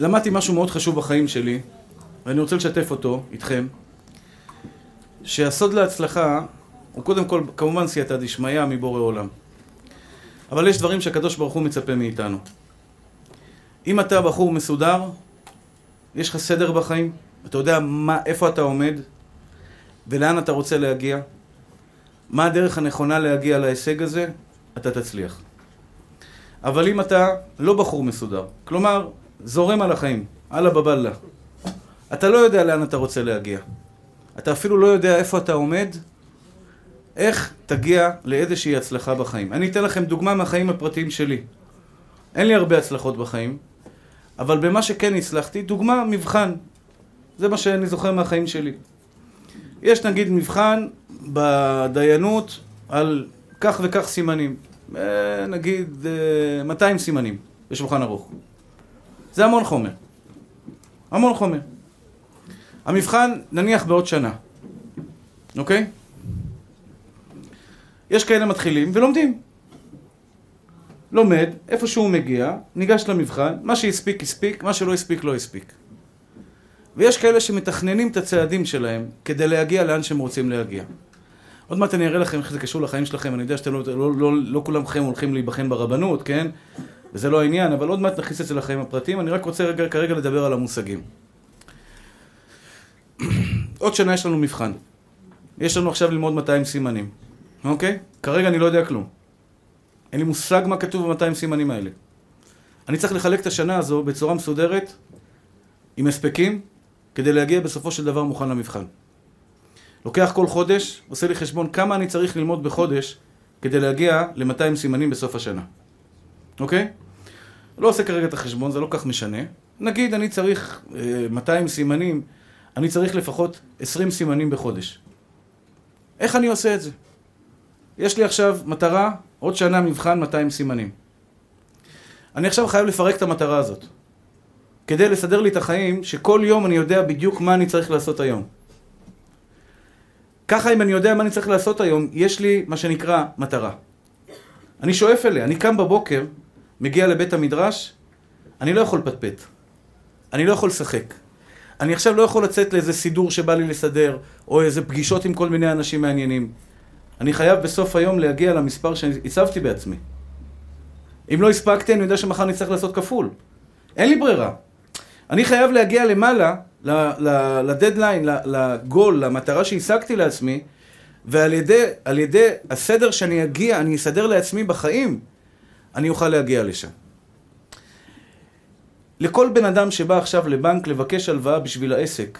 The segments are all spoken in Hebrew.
למדתי משהו מאוד חשוב בחיים שלי, ואני רוצה לשתף אותו איתכם, שהסוד להצלחה הוא קודם כל, כמובן סייעתא דשמיא מבורא עולם. אבל יש דברים שהקדוש ברוך הוא מצפה מאיתנו. אם אתה בחור מסודר, יש לך סדר בחיים, אתה יודע מה, איפה אתה עומד ולאן אתה רוצה להגיע, מה הדרך הנכונה להגיע להישג הזה, אתה תצליח. אבל אם אתה לא בחור מסודר, כלומר, זורם על החיים, אללה בבאללה, אתה לא יודע לאן אתה רוצה להגיע. אתה אפילו לא יודע איפה אתה עומד, איך תגיע לאיזושהי הצלחה בחיים. אני אתן לכם דוגמה מהחיים הפרטיים שלי. אין לי הרבה הצלחות בחיים, אבל במה שכן הצלחתי, דוגמה, מבחן. זה מה שאני זוכר מהחיים שלי. יש נגיד מבחן בדיינות על כך וכך סימנים. אה, נגיד 200 אה, סימנים בשולחן ערוך. זה המון חומר. המון חומר. המבחן נניח בעוד שנה, אוקיי? יש כאלה מתחילים ולומדים. לומד, איפה שהוא מגיע, ניגש למבחן, מה שהספיק הספיק, מה שלא הספיק לא הספיק. ויש כאלה שמתכננים את הצעדים שלהם כדי להגיע לאן שהם רוצים להגיע. עוד מעט אני אראה לכם איך זה קשור לחיים שלכם, אני יודע שאתם לא, לא, לא, לא כולכם הולכים להיבחן ברבנות, כן? וזה לא העניין, אבל עוד מעט נכניס את זה לחיים הפרטיים, אני רק רוצה רגע, כרגע לדבר על המושגים. עוד שנה יש לנו מבחן. יש לנו עכשיו ללמוד 200 סימנים, אוקיי? כרגע אני לא יודע כלום. אין לי מושג מה כתוב ב-200 סימנים האלה. אני צריך לחלק את השנה הזו בצורה מסודרת, עם הספקים, כדי להגיע בסופו של דבר מוכן למבחן. לוקח כל חודש, עושה לי חשבון כמה אני צריך ללמוד בחודש כדי להגיע ל-200 סימנים בסוף השנה. אוקיי? לא עושה כרגע את החשבון, זה לא כך משנה. נגיד אני צריך אה, 200 סימנים, אני צריך לפחות 20 סימנים בחודש. איך אני עושה את זה? יש לי עכשיו מטרה, עוד שנה מבחן 200 סימנים. אני עכשיו חייב לפרק את המטרה הזאת. כדי לסדר לי את החיים, שכל יום אני יודע בדיוק מה אני צריך לעשות היום. ככה אם אני יודע מה אני צריך לעשות היום, יש לי מה שנקרא מטרה. אני שואף אליה, אני קם בבוקר, מגיע לבית המדרש, אני לא יכול לפטפט. אני לא יכול לשחק. אני עכשיו לא יכול לצאת לאיזה סידור שבא לי לסדר, או איזה פגישות עם כל מיני אנשים מעניינים. אני חייב בסוף היום להגיע למספר שהצבתי בעצמי. אם לא הספקתי, אני יודע שמחר אני צריך לעשות כפול. אין לי ברירה. אני חייב להגיע למעלה, לדדליין, לגול, למטרה שהשגתי לעצמי, ועל ידי, ידי הסדר שאני אגיע, אני אסדר לעצמי בחיים, אני אוכל להגיע לשם. לכל בן אדם שבא עכשיו לבנק לבקש הלוואה בשביל העסק,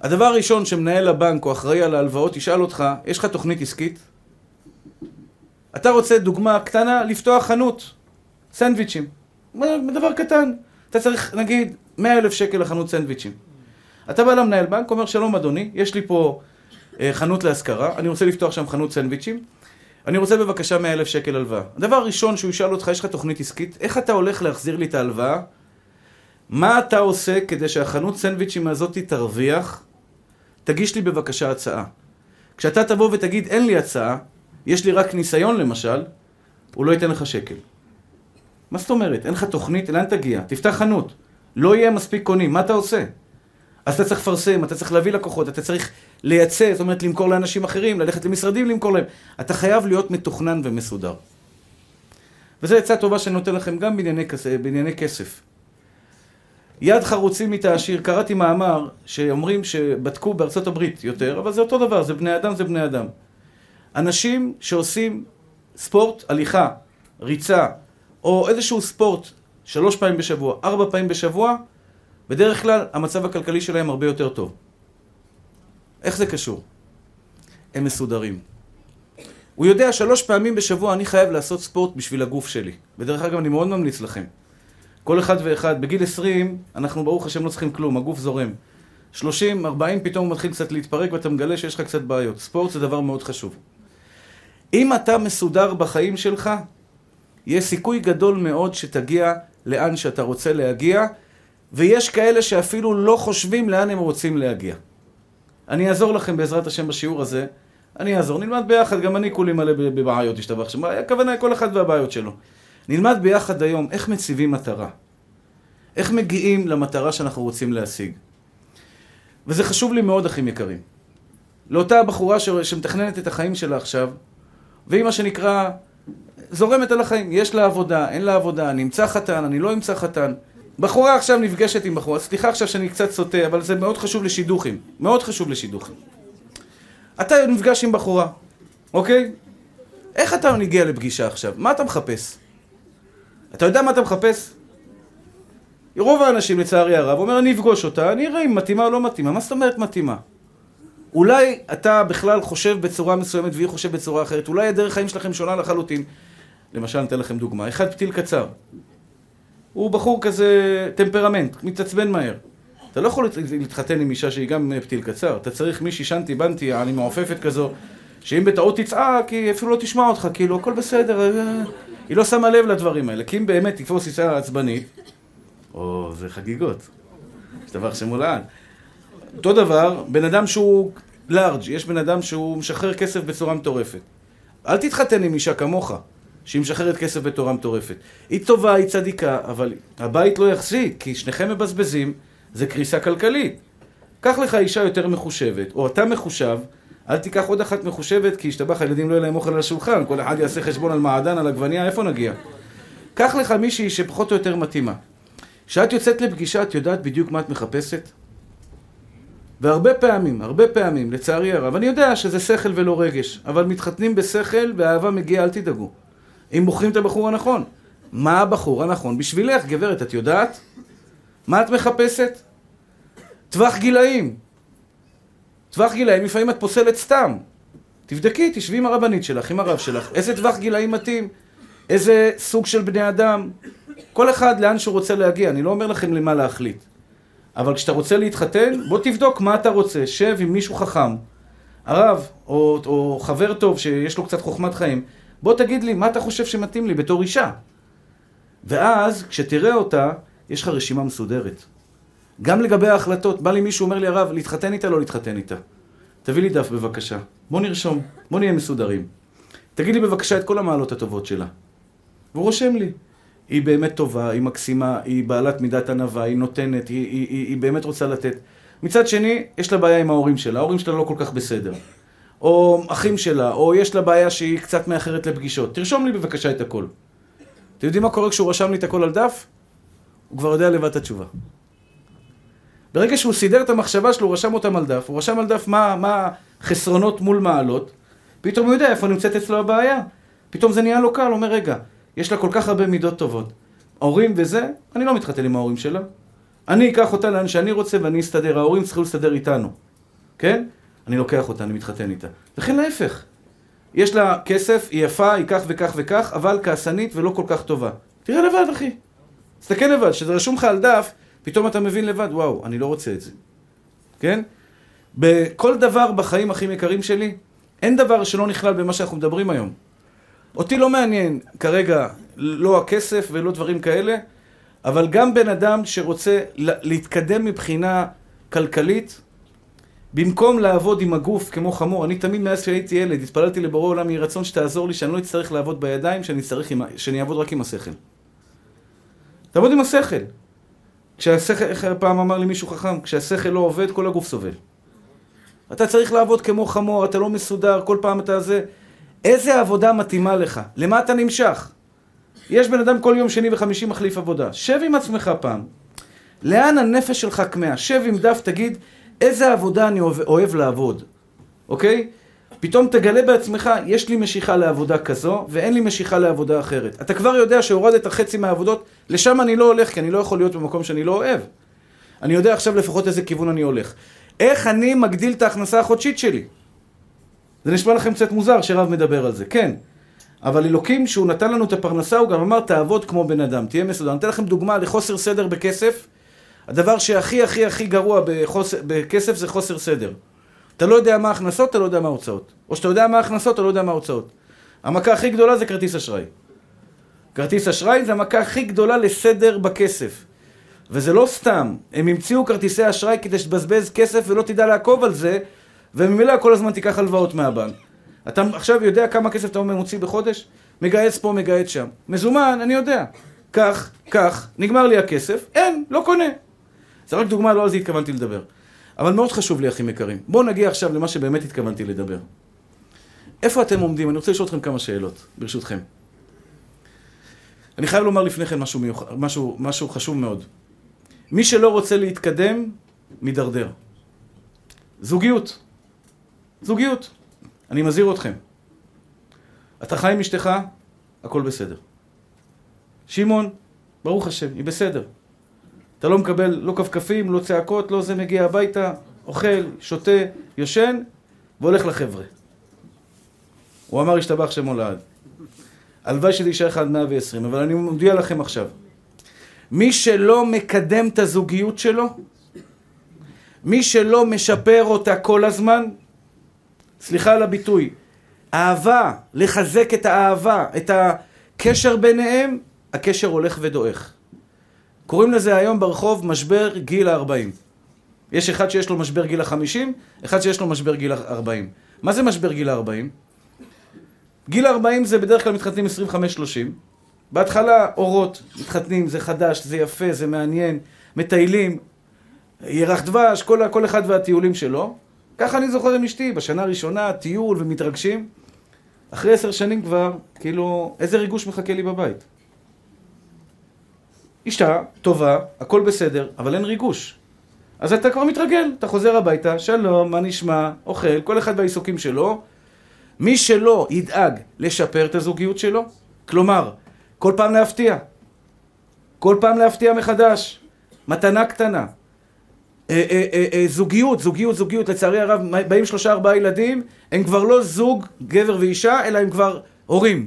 הדבר הראשון שמנהל הבנק או אחראי על ההלוואות ישאל אותך, יש לך תוכנית עסקית? אתה רוצה דוגמה קטנה, לפתוח חנות, סנדוויצ'ים. דבר קטן. אתה צריך, נגיד, 100 אלף שקל לחנות סנדוויצ'ים. אתה בא למנהל בנק, אומר, שלום אדוני, יש לי פה אה, חנות להשכרה, אני רוצה לפתוח שם חנות סנדוויצ'ים, אני רוצה בבקשה 100 אלף שקל הלוואה. הדבר הראשון שהוא ישאל אותך, יש לך תוכנית עסקית, איך אתה הולך להחזיר לי את ההלוואה? מה אתה עושה כדי שהחנות סנדוויצ'ים הזאת תרוויח? תגיש לי בבקשה הצעה. כשאתה תבוא ותגיד, אין לי הצעה, יש לי רק ניסיון למשל, הוא לא ייתן לך שקל. מה זאת אומרת? אין לך תוכנית, לאן תגיע? תפתח חנות. לא יהיה מספיק קונים, מה אתה עושה? אז אתה צריך לפרסם, אתה צריך להביא לקוחות, אתה צריך לייצא, זאת אומרת למכור לאנשים אחרים, ללכת למשרדים למכור להם. אתה חייב להיות מתוכנן ומסודר. וזו עצה טובה שאני נותן לכם גם בענייני, בענייני כסף. יד חרוצים מתעשיר, קראתי מאמר שאומרים שבדקו בארצות הברית יותר, אבל זה אותו דבר, זה בני אדם, זה בני אדם. אנשים שעושים ספורט, הליכה, ריצה, או איזשהו ספורט שלוש פעמים בשבוע, ארבע פעמים בשבוע, בדרך כלל המצב הכלכלי שלהם הרבה יותר טוב. איך זה קשור? הם מסודרים. הוא יודע שלוש פעמים בשבוע אני חייב לעשות ספורט בשביל הגוף שלי. ודרך אגב, אני מאוד ממליץ לכם. כל אחד ואחד, בגיל 20, אנחנו ברוך השם לא צריכים כלום, הגוף זורם. 30, 40, פתאום הוא מתחיל קצת להתפרק ואתה מגלה שיש לך קצת בעיות. ספורט זה דבר מאוד חשוב. אם אתה מסודר בחיים שלך, יש סיכוי גדול מאוד שתגיע לאן שאתה רוצה להגיע, ויש כאלה שאפילו לא חושבים לאן הם רוצים להגיע. אני אעזור לכם בעזרת השם בשיעור הזה. אני אעזור, נלמד ביחד, גם אני כולי מלא בבעיות, השתבח שם. הכוונה היא כל אחד והבעיות שלו. נלמד ביחד היום איך מציבים מטרה. איך מגיעים למטרה שאנחנו רוצים להשיג. וזה חשוב לי מאוד, אחים יקרים. לאותה בחורה ש... שמתכננת את החיים שלה עכשיו, והיא מה שנקרא, זורמת על החיים. יש לה עבודה, אין לה עבודה, אני אמצא חתן, אני לא אמצא חתן. בחורה עכשיו נפגשת עם בחורה, סליחה עכשיו שאני קצת סוטה, אבל זה מאוד חשוב לשידוכים. מאוד חשוב לשידוכים. אתה נפגש עם בחורה, אוקיי? איך אתה מגיע לפגישה עכשיו? מה אתה מחפש? אתה יודע מה אתה מחפש? רוב האנשים, לצערי הרב, אומר, אני אפגוש אותה, אני אראה אם מתאימה או לא מתאימה. מה זאת אומרת מתאימה? אולי אתה בכלל חושב בצורה מסוימת והיא חושב בצורה אחרת. אולי הדרך חיים שלכם שונה לחלוטין. למשל, אני אתן לכם דוגמה. אחד פתיל קצר. הוא בחור כזה טמפרמנט, מתעצבן מהר. אתה לא יכול להתחתן עם אישה שהיא גם פתיל קצר. אתה צריך מישהי שנתי בנתי, אני מעופפת כזו, שאם בטעות תצעק, היא אפילו לא תשמע אותך, כאילו, הכל בסדר. אה, היא לא שמה לב לדברים האלה. כי אם באמת תתפוס אישה עצבנית, או, זה חגיגות. יש דבר שמולען. אותו דבר, בן אדם שהוא לארג', יש בן אדם שהוא משחרר כסף בצורה מטורפת. אל תתחתן עם אישה כמוך, שהיא משחררת כסף בצורה מטורפת. היא טובה, היא צדיקה, אבל הבית לא יחזיק, כי שניכם מבזבזים, זה קריסה כלכלית. קח לך אישה יותר מחושבת, או אתה מחושב, אל תיקח עוד אחת מחושבת, כי השתבח הילדים לא יהיה להם אוכל על השולחן, כל אחד יעשה חשבון על מעדן, על עגבניה, איפה נגיע? קח לך מישהי שפחות או יותר מתאימה. כשאת יוצאת לפגישה, את יודעת בדיוק מה את מחפשת? והרבה פעמים, הרבה פעמים, לצערי הרב, אני יודע שזה שכל ולא רגש, אבל מתחתנים בשכל והאהבה מגיעה, אל תדאגו. אם בוחרים את הבחור הנכון. מה הבחור הנכון בשבילך, גברת, את יודעת? מה את מחפשת? טווח גילאים. טווח גילאים, לפעמים את פוסלת סתם. תבדקי, תשבי עם הרבנית שלך, עם הרב שלך, איזה טווח גילאים מתאים, איזה סוג של בני אדם. כל אחד לאן שהוא רוצה להגיע, אני לא אומר לכם למה להחליט. אבל כשאתה רוצה להתחתן, בוא תבדוק מה אתה רוצה. שב עם מישהו חכם, הרב, או, או חבר טוב שיש לו קצת חוכמת חיים, בוא תגיד לי, מה אתה חושב שמתאים לי בתור אישה? ואז, כשתראה אותה, יש לך רשימה מסודרת. גם לגבי ההחלטות, בא לי מישהו, אומר לי, הרב, להתחתן איתה, לא להתחתן איתה. תביא לי דף בבקשה. בוא נרשום, בוא נהיה מסודרים. תגיד לי בבקשה את כל המעלות הטובות שלה. והוא רושם לי. היא באמת טובה, היא מקסימה, היא בעלת מידת ענווה, היא נותנת, היא, היא, היא, היא באמת רוצה לתת. מצד שני, יש לה בעיה עם ההורים שלה, ההורים שלה לא כל כך בסדר. או אחים שלה, או יש לה בעיה שהיא קצת מאחרת לפגישות. תרשום לי בבקשה את הכל. אתם יודעים מה קורה כשהוא רשם לי את הכל על דף? הוא כבר יודע לבד את התשובה. ברגע שהוא סידר את המחשבה שלו, הוא רשם אותם על דף, הוא רשם על דף מה, מה חסרונות מול מעלות, פתאום הוא יודע איפה נמצאת אצלו הבעיה. פתאום זה נהיה לו קל, הוא אומר, רגע, יש לה כל כך הרבה מידות טובות. ההורים וזה, אני לא מתחתן עם ההורים שלה. אני אקח אותה לאן שאני רוצה ואני אסתדר. ההורים צריכים להסתדר איתנו. כן? אני לוקח אותה, אני מתחתן איתה. וכן להפך. יש לה כסף, היא יפה, היא כך וכך וכך, אבל כעסנית ולא כל כך טובה. תראה לבד, אחי. תסתכל לבד, כשזה רשום לך על דף, פתאום אתה מבין לבד, וואו, אני לא רוצה את זה. כן? בכל דבר בחיים הכי יקרים שלי, אין דבר שלא נכלל במה שאנחנו מדברים היום. אותי לא מעניין כרגע לא הכסף ולא דברים כאלה, אבל גם בן אדם שרוצה להתקדם מבחינה כלכלית, במקום לעבוד עם הגוף כמו חמור, אני תמיד מאז שהייתי ילד, התפללתי לבורא עולם יהי רצון שתעזור לי שאני לא אצטרך לעבוד בידיים, שאני, עם, שאני אעבוד רק עם השכל. תעבוד עם השכל. כשהשכל, איך פעם אמר לי מישהו חכם, כשהשכל לא עובד, כל הגוף סובל. אתה צריך לעבוד כמו חמור, אתה לא מסודר, כל פעם אתה זה... איזה עבודה מתאימה לך? למה אתה נמשך? יש בן אדם כל יום שני וחמישי מחליף עבודה. שב עם עצמך פעם. לאן הנפש שלך כמהה? שב עם דף, תגיד, איזה עבודה אני אוהב, אוהב לעבוד, אוקיי? פתאום תגלה בעצמך, יש לי משיכה לעבודה כזו, ואין לי משיכה לעבודה אחרת. אתה כבר יודע שהורדת חצי מהעבודות, לשם אני לא הולך, כי אני לא יכול להיות במקום שאני לא אוהב. אני יודע עכשיו לפחות איזה כיוון אני הולך. איך אני מגדיל את ההכנסה החודשית שלי? זה נשמע לכם קצת מוזר שרב מדבר על זה, כן. אבל אלוקים, שהוא נתן לנו את הפרנסה, הוא גם אמר, תעבוד כמו בן אדם, תהיה מסודר. אני אתן לכם דוגמה לחוסר סדר בכסף. הדבר שהכי הכי הכי גרוע בחוס... בכסף זה חוסר סדר. אתה לא יודע מה ההכנסות, אתה לא יודע מה ההוצאות. או שאתה יודע מה ההכנסות, אתה לא יודע מה ההוצאות. המכה הכי גדולה זה כרטיס אשראי. כרטיס אשראי זה המכה הכי גדולה לסדר בכסף. וזה לא סתם, הם המציאו כרטיסי אשראי כדי שתבזבז כסף ולא תדע לעקוב על זה, וממילא כל הזמן תיקח הלוואות מהבנק. אתה עכשיו יודע כמה כסף אתה מוציא בחודש? מגייס פה, מגייס שם. מזומן, אני יודע. קח, קח, נגמר לי הכסף, אין, לא קונה. זה רק דוגמה, לא על זה התכוונתי לדבר. אבל מאוד חשוב לי, אחים יקרים. בואו נגיע עכשיו למה שבאמת התכוונתי לדבר. איפה אתם עומדים? אני רוצה לשאול אתכם כמה שאלות, ברשותכם. אני חייב לומר לפני כן משהו, מיוח... משהו, משהו חשוב מאוד. מי שלא רוצה להתקדם, מידרדר. זוגיות. זוגיות. אני מזהיר אתכם. אתה חי עם אשתך, הכל בסדר. שמעון, ברוך השם, היא בסדר. אתה לא מקבל לא כפכפים, לא צעקות, לא זה מגיע הביתה, אוכל, שותה, יושן, והולך לחבר'ה. הוא אמר, השתבח שמו לעד. הלוואי שזה יישאר לך עד 120, אבל אני מודיע לכם עכשיו. מי שלא מקדם את הזוגיות שלו, מי שלא משפר אותה כל הזמן, סליחה על הביטוי, אהבה, לחזק את האהבה, את הקשר ביניהם, הקשר הולך ודועך. קוראים לזה היום ברחוב משבר גיל ה-40. יש אחד שיש לו משבר גיל ה-50, אחד שיש לו משבר גיל ה-40. מה זה משבר גיל ה-40? גיל ה-40 זה בדרך כלל מתחתנים 25-30. בהתחלה אורות, מתחתנים, זה חדש, זה יפה, זה מעניין, מטיילים, ירח דבש, כל, כל אחד והטיולים שלו. ככה אני זוכר עם אשתי, בשנה הראשונה, טיול ומתרגשים. אחרי עשר שנים כבר, כאילו, איזה ריגוש מחכה לי בבית? אישה, טובה, הכל בסדר, אבל אין ריגוש. אז אתה כבר מתרגל, אתה חוזר הביתה, שלום, מה נשמע, אוכל, כל אחד והעיסוקים שלו. מי שלא ידאג לשפר את הזוגיות שלו, כלומר, כל פעם להפתיע, כל פעם להפתיע מחדש, מתנה קטנה, אה, אה, אה, אה, זוגיות, זוגיות, זוגיות, לצערי הרב, באים שלושה ארבעה ילדים, הם כבר לא זוג, גבר ואישה, אלא הם כבר הורים.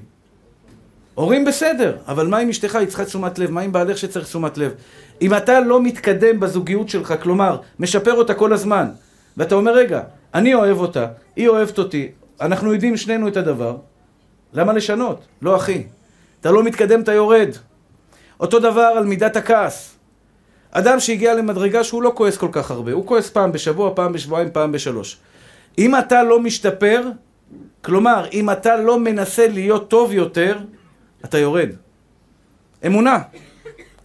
הורים בסדר, אבל מה עם אשתך? היא צריכה תשומת לב, מה עם בעלך שצריך תשומת לב? אם אתה לא מתקדם בזוגיות שלך, כלומר, משפר אותה כל הזמן, ואתה אומר, רגע, אני אוהב אותה, היא אוהבת אותי, אנחנו יודעים שנינו את הדבר, למה לשנות? לא אחי. אתה לא מתקדם, אתה יורד. אותו דבר על מידת הכעס. אדם שהגיע למדרגה שהוא לא כועס כל כך הרבה, הוא כועס פעם בשבוע, פעם בשבועיים, פעם בשלוש. אם אתה לא משתפר, כלומר, אם אתה לא מנסה להיות טוב יותר, אתה יורד. אמונה.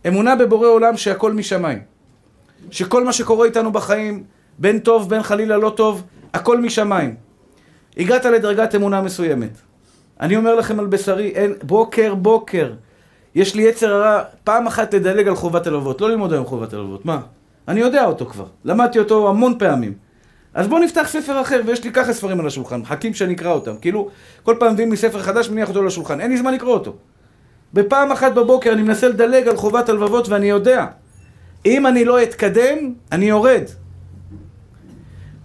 אמונה בבורא עולם שהכל משמיים. שכל מה שקורה איתנו בחיים, בין טוב, בין חלילה לא טוב, הכל משמיים. הגעת לדרגת אמונה מסוימת. אני אומר לכם על בשרי, אין, בוקר בוקר, יש לי יצר הרע פעם אחת לדלג על חובת הלבבות, לא ללמוד היום חובת הלבבות, מה? אני יודע אותו כבר, למדתי אותו המון פעמים. אז בואו נפתח ספר אחר, ויש לי ככה ספרים על השולחן, מחכים שאני אקרא אותם. כאילו, כל פעם מביאים לי ספר חדש, מניח אותו לשולחן, אין לי זמן לקרוא אותו. בפעם אחת בבוקר אני מנסה לדלג על חובת הלבבות ואני יודע, אם אני לא אתקדם, אני יורד.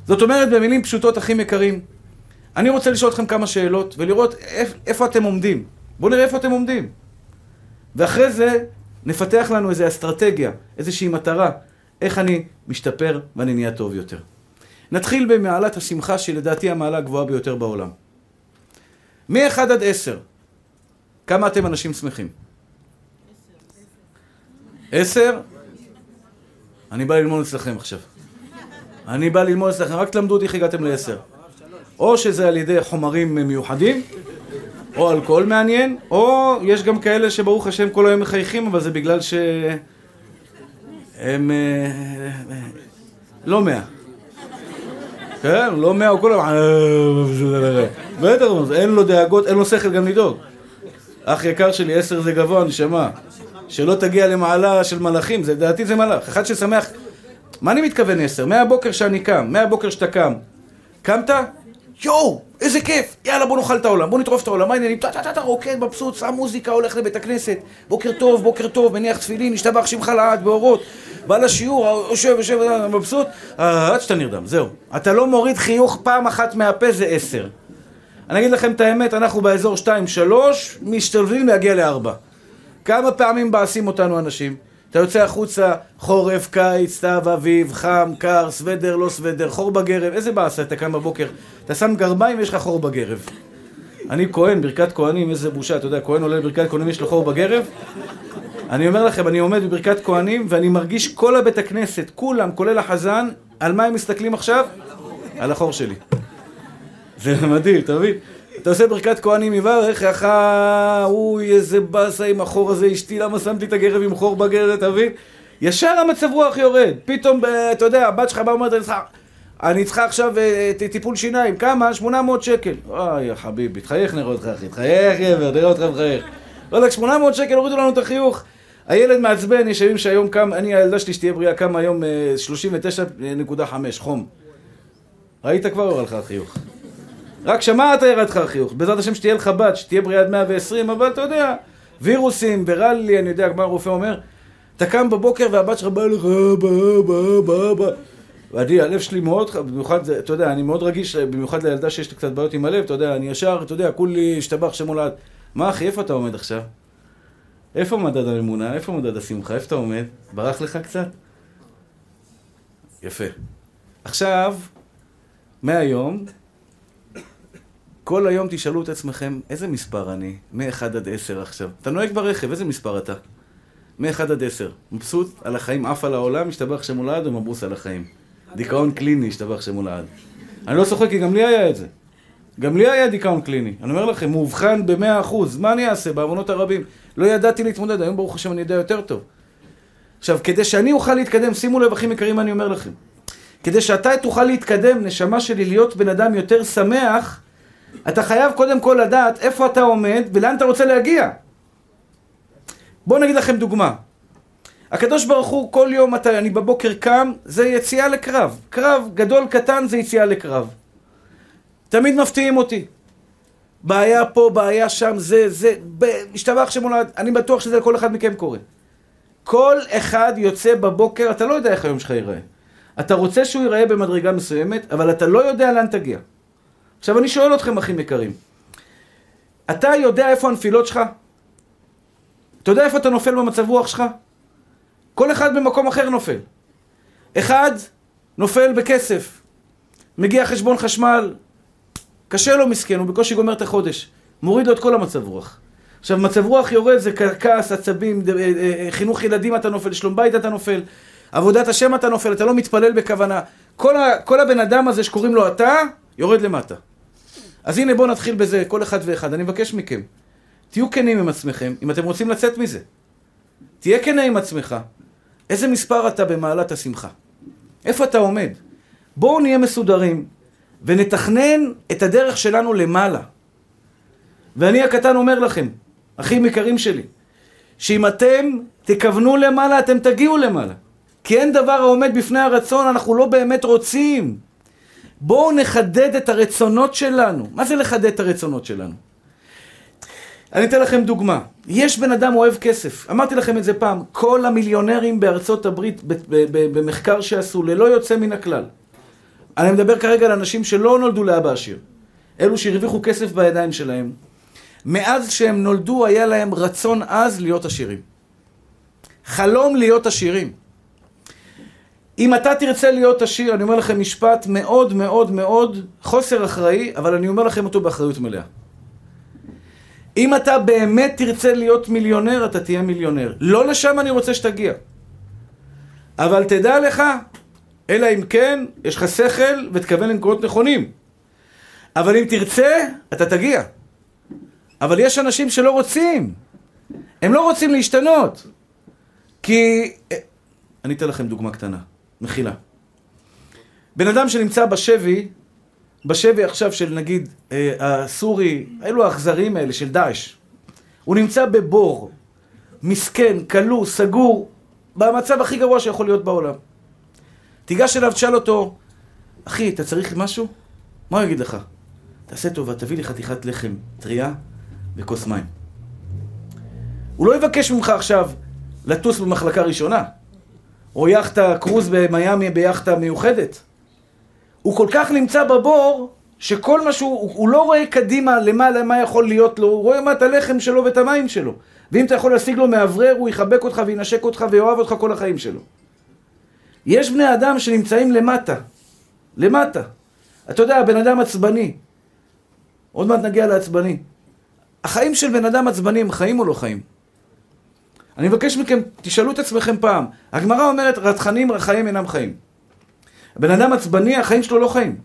זאת אומרת, במילים פשוטות, אחים יקרים, אני רוצה לשאול אתכם כמה שאלות ולראות איפ, איפה אתם עומדים. בואו נראה איפה אתם עומדים. ואחרי זה נפתח לנו איזו אסטרטגיה, איזושהי מטרה, איך אני משתפר ואני נהיה טוב יותר. נתחיל במעלת השמחה, שהיא לדעתי המעלה הגבוהה ביותר בעולם. מ-1 עד 10, כמה אתם אנשים שמחים? 10? אני בא ללמוד אצלכם עכשיו. אני בא ללמוד אצלכם, רק תלמדו אותי איך הגעתם ל-10. או שזה על ידי חומרים מיוחדים, או אלכוהול מעניין, או יש גם כאלה שברוך השם כל היום מחייכים, אבל זה בגלל שהם אה, לא מאה. כן, לא מאה, הוא כל היום... בטח, אין לו דאגות, אין לו שכל גם לדאוג. אח יקר שלי, עשר זה גבוה, נשמה. שלא תגיע למעלה של מלאכים, זה לדעתי זה מלאך. אחד ששמח... מה אני מתכוון עשר? מהבוקר שאני קם, מהבוקר שאתה קם. קמת? יואו, איזה כיף, יאללה בוא נאכל את העולם, בוא נטרוף את העולם, מה העניינים? טה טה טה טה, רוקד, מבסוט, שם מוזיקה, הולך לבית הכנסת, בוקר טוב, בוקר טוב, מניח תפילין, השתבח שמך לעד באורות, בא לשיעור, יושב, יושב, מבסוט, אה, עד שאתה נרדם, זהו. אתה לא מוריד חיוך פעם אחת מהפה זה עשר. אני אגיד לכם את האמת, אנחנו באזור שתיים, שלוש, משתלבים להגיע לארבע. כמה פעמים בעשים אותנו אנשים? אתה יוצא החוצה, חורף, קיץ, סתיו, אביב, חם, קר, סוודר, לא סוודר, חור בגרב, איזה באסה, אתה קם בבוקר, אתה שם גרביים ויש לך חור בגרב. אני כהן, ברכת כהנים, איזה בושה, אתה יודע, כהן עולה לברכת כהנים, יש לו חור בגרב? אני אומר לכם, אני עומד בברכת כהנים ואני מרגיש כל הבית הכנסת, כולם, כולל החזן, על מה הם מסתכלים עכשיו? על החור שלי. זה מדהים, אתה מבין? אתה עושה ברכת כהנים יברך, יחה, אוי, איזה באסה עם החור הזה, אשתי, למה שמתי את הגרב עם חור בגרב, אתה מבין? ישר המצב רוח יורד. פתאום, אתה יודע, הבת שלך באה ואומרת, אני צריכה עכשיו אה, טיפול שיניים, כמה? 800 שקל. אוי, חביבי, תחייך נראה אותך, אחי, תחייך גבר, נראה אותך מחייך. וואלכ, 800 שקל, הורידו לנו את החיוך. הילד מעצבן, יש ימים שהיום קם, אני, הילדה שלי שתהיה בריאה, קמה היום 39.5, אה, חום. ראית כבר, הורא לך החיוך. רק שמעת ירד לך החיוך. בעזרת השם שתהיה לך בת, שתהיה בריאה עד 120, אבל אתה יודע, וירוסים, ברלי, אני יודע מה הרופא אומר. אתה קם בבוקר והבת שלך באה לך, אבא, אבא, אבא, אבא. ואני, הלב שלי מאוד, במיוחד, אתה יודע, אני מאוד רגיש, במיוחד לילדה שיש לי קצת בעיות עם הלב, אתה יודע, אני ישר, אתה יודע, כולי השתבח שמולד. מה אחי, איפה אתה עומד עכשיו? איפה מדד האמונה? איפה מדד השמחה? איפה אתה עומד? ברח לך קצת? יפה. עכשיו, מהיום, כל היום תשאלו את עצמכם, איזה מספר אני? מ-1 עד 10 עכשיו. אתה נוהג ברכב, איזה מספר אתה? מ-1 עד 10. מבסוט על החיים, עף על העולם, משתבח שמולד ומבוס על החיים. דיכאון קליני, השתבח שמולד. אני לא צוחק, כי גם לי היה את זה. גם לי היה דיכאון קליני. אני אומר לכם, מאובחן ב-100%. מה אני אעשה בעוונות הרבים? לא ידעתי להתמודד, היום ברוך השם אני יודע יותר טוב. עכשיו, כדי שאני אוכל להתקדם, שימו לב, אחים יקרים, מה אני אומר לכם. כדי שאתה תוכל להתקדם, נשמה שלי, להיות בן אדם יותר שמח, אתה חייב קודם כל לדעת איפה אתה עומד ולאן אתה רוצה להגיע. בואו נגיד לכם דוגמה. הקדוש ברוך הוא, כל יום אתה, אני בבוקר קם, זה יציאה לקרב. קרב גדול קטן זה יציאה לקרב. תמיד מפתיעים אותי. בעיה פה, בעיה שם, זה, זה, משתבח שמולד, אני בטוח שזה לכל אחד מכם קורה. כל אחד יוצא בבוקר, אתה לא יודע איך היום שלך ייראה. אתה רוצה שהוא ייראה במדרגה מסוימת, אבל אתה לא יודע לאן תגיע. עכשיו אני שואל אתכם, אחים יקרים, אתה יודע איפה הנפילות שלך? אתה יודע איפה אתה נופל במצב רוח שלך? כל אחד במקום אחר נופל. אחד נופל בכסף, מגיע חשבון חשמל, קשה לו מסכן, הוא בקושי גומר את החודש. מוריד לו את כל המצב רוח. עכשיו, מצב רוח יורד זה כעס, עצבים, אה, אה, אה, חינוך ילדים אתה נופל, שלום בית אתה נופל, עבודת השם אתה נופל, אתה לא מתפלל בכוונה. כל, ה, כל הבן אדם הזה שקוראים לו אתה, יורד למטה. אז הנה בואו נתחיל בזה, כל אחד ואחד. אני מבקש מכם, תהיו כנים עם עצמכם, אם אתם רוצים לצאת מזה. תהיה כנה עם עצמך. איזה מספר אתה במעלת השמחה? איפה אתה עומד? בואו נהיה מסודרים ונתכנן את הדרך שלנו למעלה. ואני הקטן אומר לכם, אחים יקרים שלי, שאם אתם תכוונו למעלה, אתם תגיעו למעלה. כי אין דבר העומד בפני הרצון, אנחנו לא באמת רוצים. בואו נחדד את הרצונות שלנו. מה זה לחדד את הרצונות שלנו? אני אתן לכם דוגמה. יש בן אדם אוהב כסף. אמרתי לכם את זה פעם. כל המיליונרים בארצות הברית, במחקר שעשו, ללא יוצא מן הכלל. אני מדבר כרגע על אנשים שלא נולדו לאבא עשיר. אלו שהרוויחו כסף בידיים שלהם. מאז שהם נולדו היה להם רצון עז להיות עשירים. חלום להיות עשירים. אם אתה תרצה להיות עשיר, אני אומר לכם משפט מאוד מאוד מאוד חוסר אחראי, אבל אני אומר לכם אותו באחריות מלאה. אם אתה באמת תרצה להיות מיליונר, אתה תהיה מיליונר. לא לשם אני רוצה שתגיע. אבל תדע לך, אלא אם כן, יש לך שכל ותכוון למקומות נכונים. אבל אם תרצה, אתה תגיע. אבל יש אנשים שלא רוצים. הם לא רוצים להשתנות. כי... אני אתן לכם דוגמה קטנה. מחילה. בן אדם שנמצא בשבי, בשבי עכשיו של נגיד אה, הסורי, אלו האכזריים האלה של דאעש. הוא נמצא בבור, מסכן, כלוא, סגור, במצב הכי גרוע שיכול להיות בעולם. תיגש אליו, תשאל אותו, אחי, אתה צריך משהו? מה הוא יגיד לך? תעשה טובה, תביא לי חתיכת לחם טריה וכוס מים. הוא לא יבקש ממך עכשיו לטוס במחלקה ראשונה. או יאכטה קרוז במיאמי ביאכטה מיוחדת. הוא כל כך נמצא בבור, שכל מה שהוא, הוא, הוא לא רואה קדימה למה, למה יכול להיות לו, הוא רואה מה את הלחם שלו ואת המים שלו. ואם אתה יכול להשיג לו מאוורר, הוא יחבק אותך וינשק אותך ויאהב אותך כל החיים שלו. יש בני אדם שנמצאים למטה, למטה. אתה יודע, בן אדם עצבני, עוד מעט נגיע לעצבני. החיים של בן אדם עצבני הם חיים או לא חיים? אני מבקש מכם, תשאלו את עצמכם פעם. הגמרא אומרת, רתחנים רחיים אינם חיים. הבן אדם עצבני, החיים שלו לא חיים.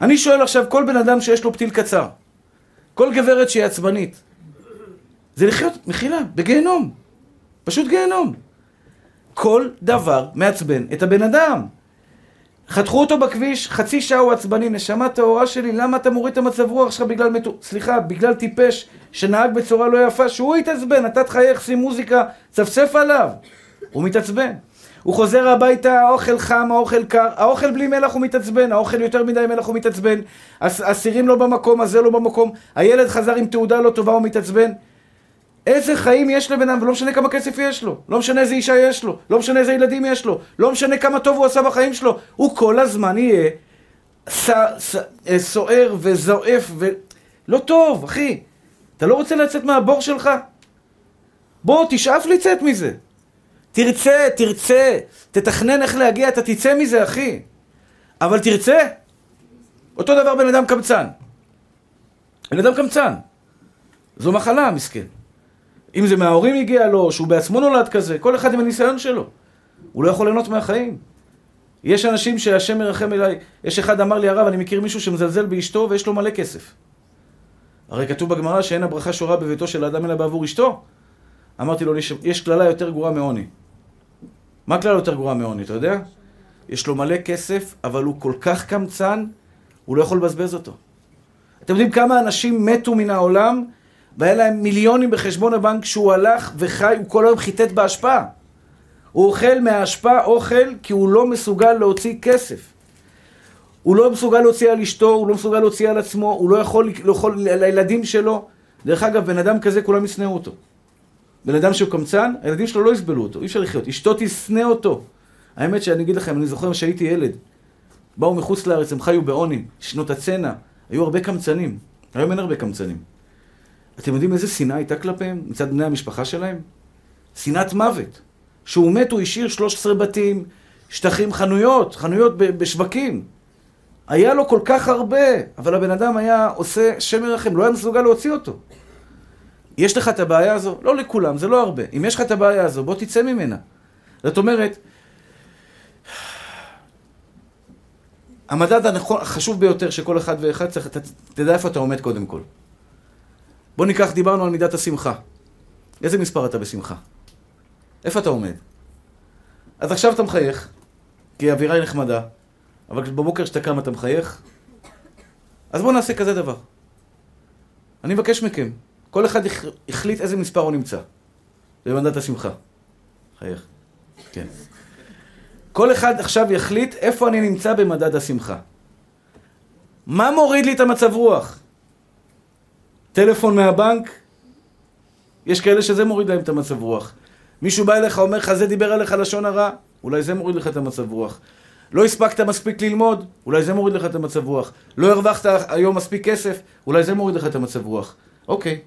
אני שואל עכשיו, כל בן אדם שיש לו פתיל קצר, כל גברת שהיא עצבנית. זה לחיות, מחילה, בגיהנום. פשוט גיהנום. כל דבר מעצבן את הבן אדם. חתכו אותו בכביש, חצי שעה הוא עצבני, נשמה טהורה שלי, למה אתה מוריד את המצב רוח שלך בגלל מתו... סליחה, בגלל טיפש שנהג בצורה לא יפה, שהוא יתעצבן, אתה תחייך, שים מוזיקה, צפצף עליו. הוא מתעצבן. הוא חוזר הביתה, האוכל חם, האוכל קר, האוכל בלי מלח הוא מתעצבן, האוכל יותר מדי מלח הוא מתעצבן, הסירים לא במקום, הזה לא במקום, הילד חזר עם תעודה לא טובה הוא מתעצבן. איזה חיים יש לבן אדם, ולא משנה כמה כסף יש לו, לא משנה איזה אישה יש לו, לא משנה איזה ילדים יש לו, לא משנה כמה טוב הוא עשה בחיים שלו, הוא כל הזמן יהיה אה, סוער וזועף ו... לא טוב, אחי. אתה לא רוצה לצאת מהבור שלך? בוא, תשאף לצאת מזה. תרצה, תרצה, תתכנן איך להגיע, אתה תצא מזה, אחי. אבל תרצה. אותו דבר בן אדם קמצן. בן אדם קמצן. זו מחלה, מסכן. אם זה מההורים הגיע לו, שהוא בעצמו נולד כזה, כל אחד עם הניסיון שלו. הוא לא יכול ליהנות מהחיים. יש אנשים שהשם מרחם אליי, יש אחד אמר לי הרב, אני מכיר מישהו שמזלזל באשתו ויש לו מלא כסף. הרי כתוב בגמרא שאין הברכה שורה בביתו של האדם אלא בעבור אשתו. אמרתי לו, יש קללה יותר גרועה מעוני. מה הקללה יותר גרועה מעוני, אתה יודע? יש לו מלא כסף, אבל הוא כל כך קמצן, הוא לא יכול לבזבז אותו. אתם יודעים כמה אנשים מתו מן העולם והיה להם מיליונים בחשבון הבנק שהוא הלך וחי, הוא כל היום חיטט בהשפעה. הוא אוכל מההשפעה אוכל כי הוא לא מסוגל להוציא כסף. הוא לא מסוגל להוציא על אשתו, הוא לא מסוגל להוציא על עצמו, הוא לא יכול לאכול לילדים שלו. דרך אגב, בן אדם כזה כולם ישנאו אותו. בן אדם שהוא קמצן, הילדים שלו לא יסבלו אותו, אי אפשר לחיות. אשתו תשנא אותו. האמת שאני אגיד לכם, אני זוכר שהייתי ילד. באו מחוץ לארץ, הם חיו בעוני, שנות הצנע. היו הרבה קמצנים. היום אין הרבה קמצנים. אתם יודעים איזה שנאה הייתה כלפיהם מצד בני המשפחה שלהם? שנאת מוות. כשהוא מת הוא השאיר 13 בתים, שטחים, חנויות, חנויות בשווקים. היה לו כל כך הרבה, אבל הבן אדם היה עושה שם מרחם, לא היה מסוגל להוציא אותו. יש לך את הבעיה הזו? לא לכולם, זה לא הרבה. אם יש לך את הבעיה הזו, בוא תצא ממנה. זאת אומרת, המדד הנכון, החשוב ביותר שכל אחד ואחד צריך, תדע איפה אתה עומד קודם כל. בוא ניקח, דיברנו על מידת השמחה. איזה מספר אתה בשמחה? איפה אתה עומד? אז עכשיו אתה מחייך, כי האווירה היא נחמדה, אבל בבוקר כשאתה קם אתה מחייך, אז בואו נעשה כזה דבר. אני מבקש מכם, כל אחד החליט איזה מספר הוא נמצא. במדד השמחה. חייך. כן. כל אחד עכשיו יחליט איפה אני נמצא במדד השמחה. מה מוריד לי את המצב רוח? טלפון מהבנק, יש כאלה שזה מוריד להם את המצב רוח. מישהו בא אליך, אומר לך, זה דיבר עליך לשון הרע, אולי זה מוריד לך את המצב רוח. לא הספקת מספיק ללמוד, אולי זה מוריד לך את המצב רוח. לא הרווחת היום מספיק כסף, אולי זה מוריד לך את המצב רוח. אוקיי.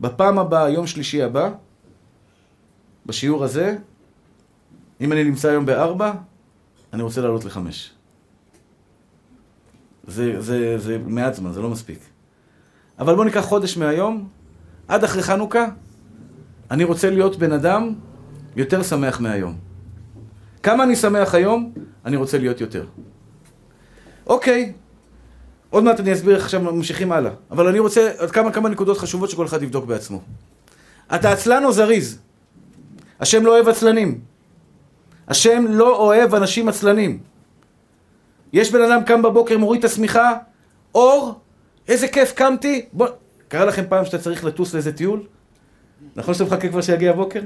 בפעם הבאה, יום שלישי הבא, בשיעור הזה, אם אני נמצא היום בארבע, אני רוצה לעלות לחמש. זה, זה, זה מעט זמן, זה לא מספיק. אבל בואו ניקח חודש מהיום, עד אחרי חנוכה, אני רוצה להיות בן אדם יותר שמח מהיום. כמה אני שמח היום, אני רוצה להיות יותר. אוקיי, עוד מעט אני אסביר איך עכשיו ממשיכים הלאה. אבל אני רוצה עוד כמה כמה נקודות חשובות שכל אחד יבדוק בעצמו. אתה עצלן או זריז? השם לא אוהב עצלנים. השם לא אוהב אנשים עצלנים. יש בן אדם קם בבוקר, מוריד את השמיכה, אור, איזה כיף, קמתי, בוא... קרה לכם פעם שאתה צריך לטוס לאיזה טיול? נכון שאתה מחכה כבר שיגיע הבוקר?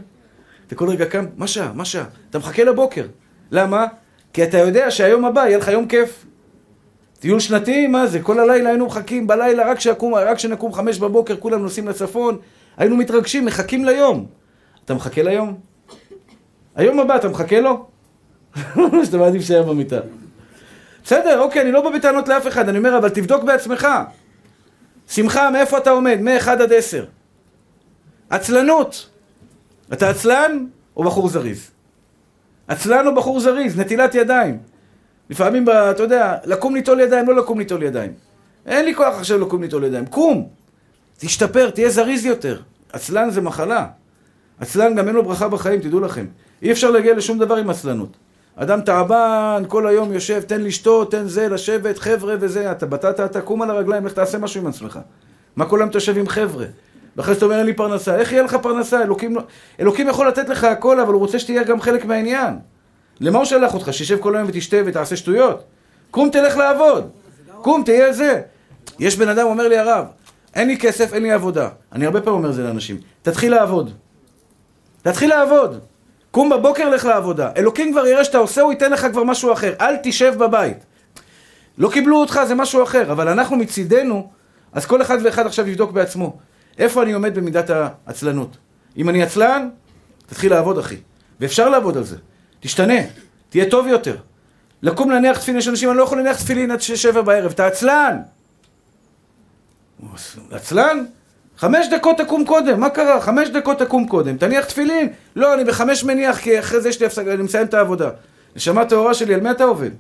אתה כל רגע קם, מה שעה? מה שעה? אתה מחכה לבוקר. למה? כי אתה יודע שהיום הבא יהיה לך יום כיף. טיול שנתי, מה זה? כל הלילה היינו מחכים, בלילה רק שיקום, רק שנקום חמש בבוקר, כולם נוסעים לצפון, היינו מתרגשים, מחכים ליום. אתה מחכה ליום? היום הבא, אתה מחכה לו? שאתה מעדיף שיהיה במיטה. בסדר, אוקיי, אני לא בא בטענות לאף אחד, אני אומר, אבל תבדוק בעצמך. שמחה, מאיפה אתה עומד? מ-1 עד 10. עצלנות. אתה עצלן או בחור זריז? עצלן או בחור זריז? נטילת ידיים. לפעמים, אתה יודע, לקום ליטול ידיים, לא לקום ליטול ידיים. אין לי כוח עכשיו לקום ליטול ידיים. קום! תשתפר, תהיה זריז יותר. עצלן זה מחלה. עצלן גם אין לו ברכה בחיים, תדעו לכם. אי אפשר להגיע לשום דבר עם עצלנות. אדם תעבן, כל היום יושב, תן לשתות, תן זה, לשבת, חבר'ה וזה, אתה בטטה, אתה קום על הרגליים, לך תעשה משהו עם עצמך. מה כל היום אתה עם חבר'ה? ואחרי שאתה אומר אין לי פרנסה, איך יהיה לך פרנסה? אלוקים, לא- אלוקים יכול לתת לך הכל, אבל הוא רוצה שתהיה גם חלק מהעניין. למה הוא שלח אותך? שישב כל היום ותשתה ותעשה שטויות? קום תלך לעבוד. קום תהיה זה. יש בן אדם אומר לי הרב, אין לי כסף, אין לי עבודה. אני הרבה פעמים אומר זה לאנשים. תתחיל לעבוד. תתחיל לעבוד. קום בבוקר, לך לעבודה. אלוקים כבר יראה שאתה עושה, הוא ייתן לך כבר משהו אחר. אל תשב בבית. לא קיבלו אותך, זה משהו אחר. אבל אנחנו מצידנו, אז כל אחד ואחד עכשיו יבדוק בעצמו. איפה אני עומד במידת העצלנות? אם אני עצלן, תתחיל לעבוד, אחי. ואפשר לעבוד על זה. תשתנה, תהיה טוב יותר. לקום להניח תפילין, יש אנשים, אני לא יכול להניח תפילין עד שבע בערב. אתה עצלן! עצלן? חמש דקות תקום קודם, מה קרה? חמש דקות תקום קודם, תניח תפילין. לא, אני בחמש מניח, כי אחרי זה יש לי הפסקה, אני מסיים את העבודה. נשמה טהורה שלי, על מי אתה עובד?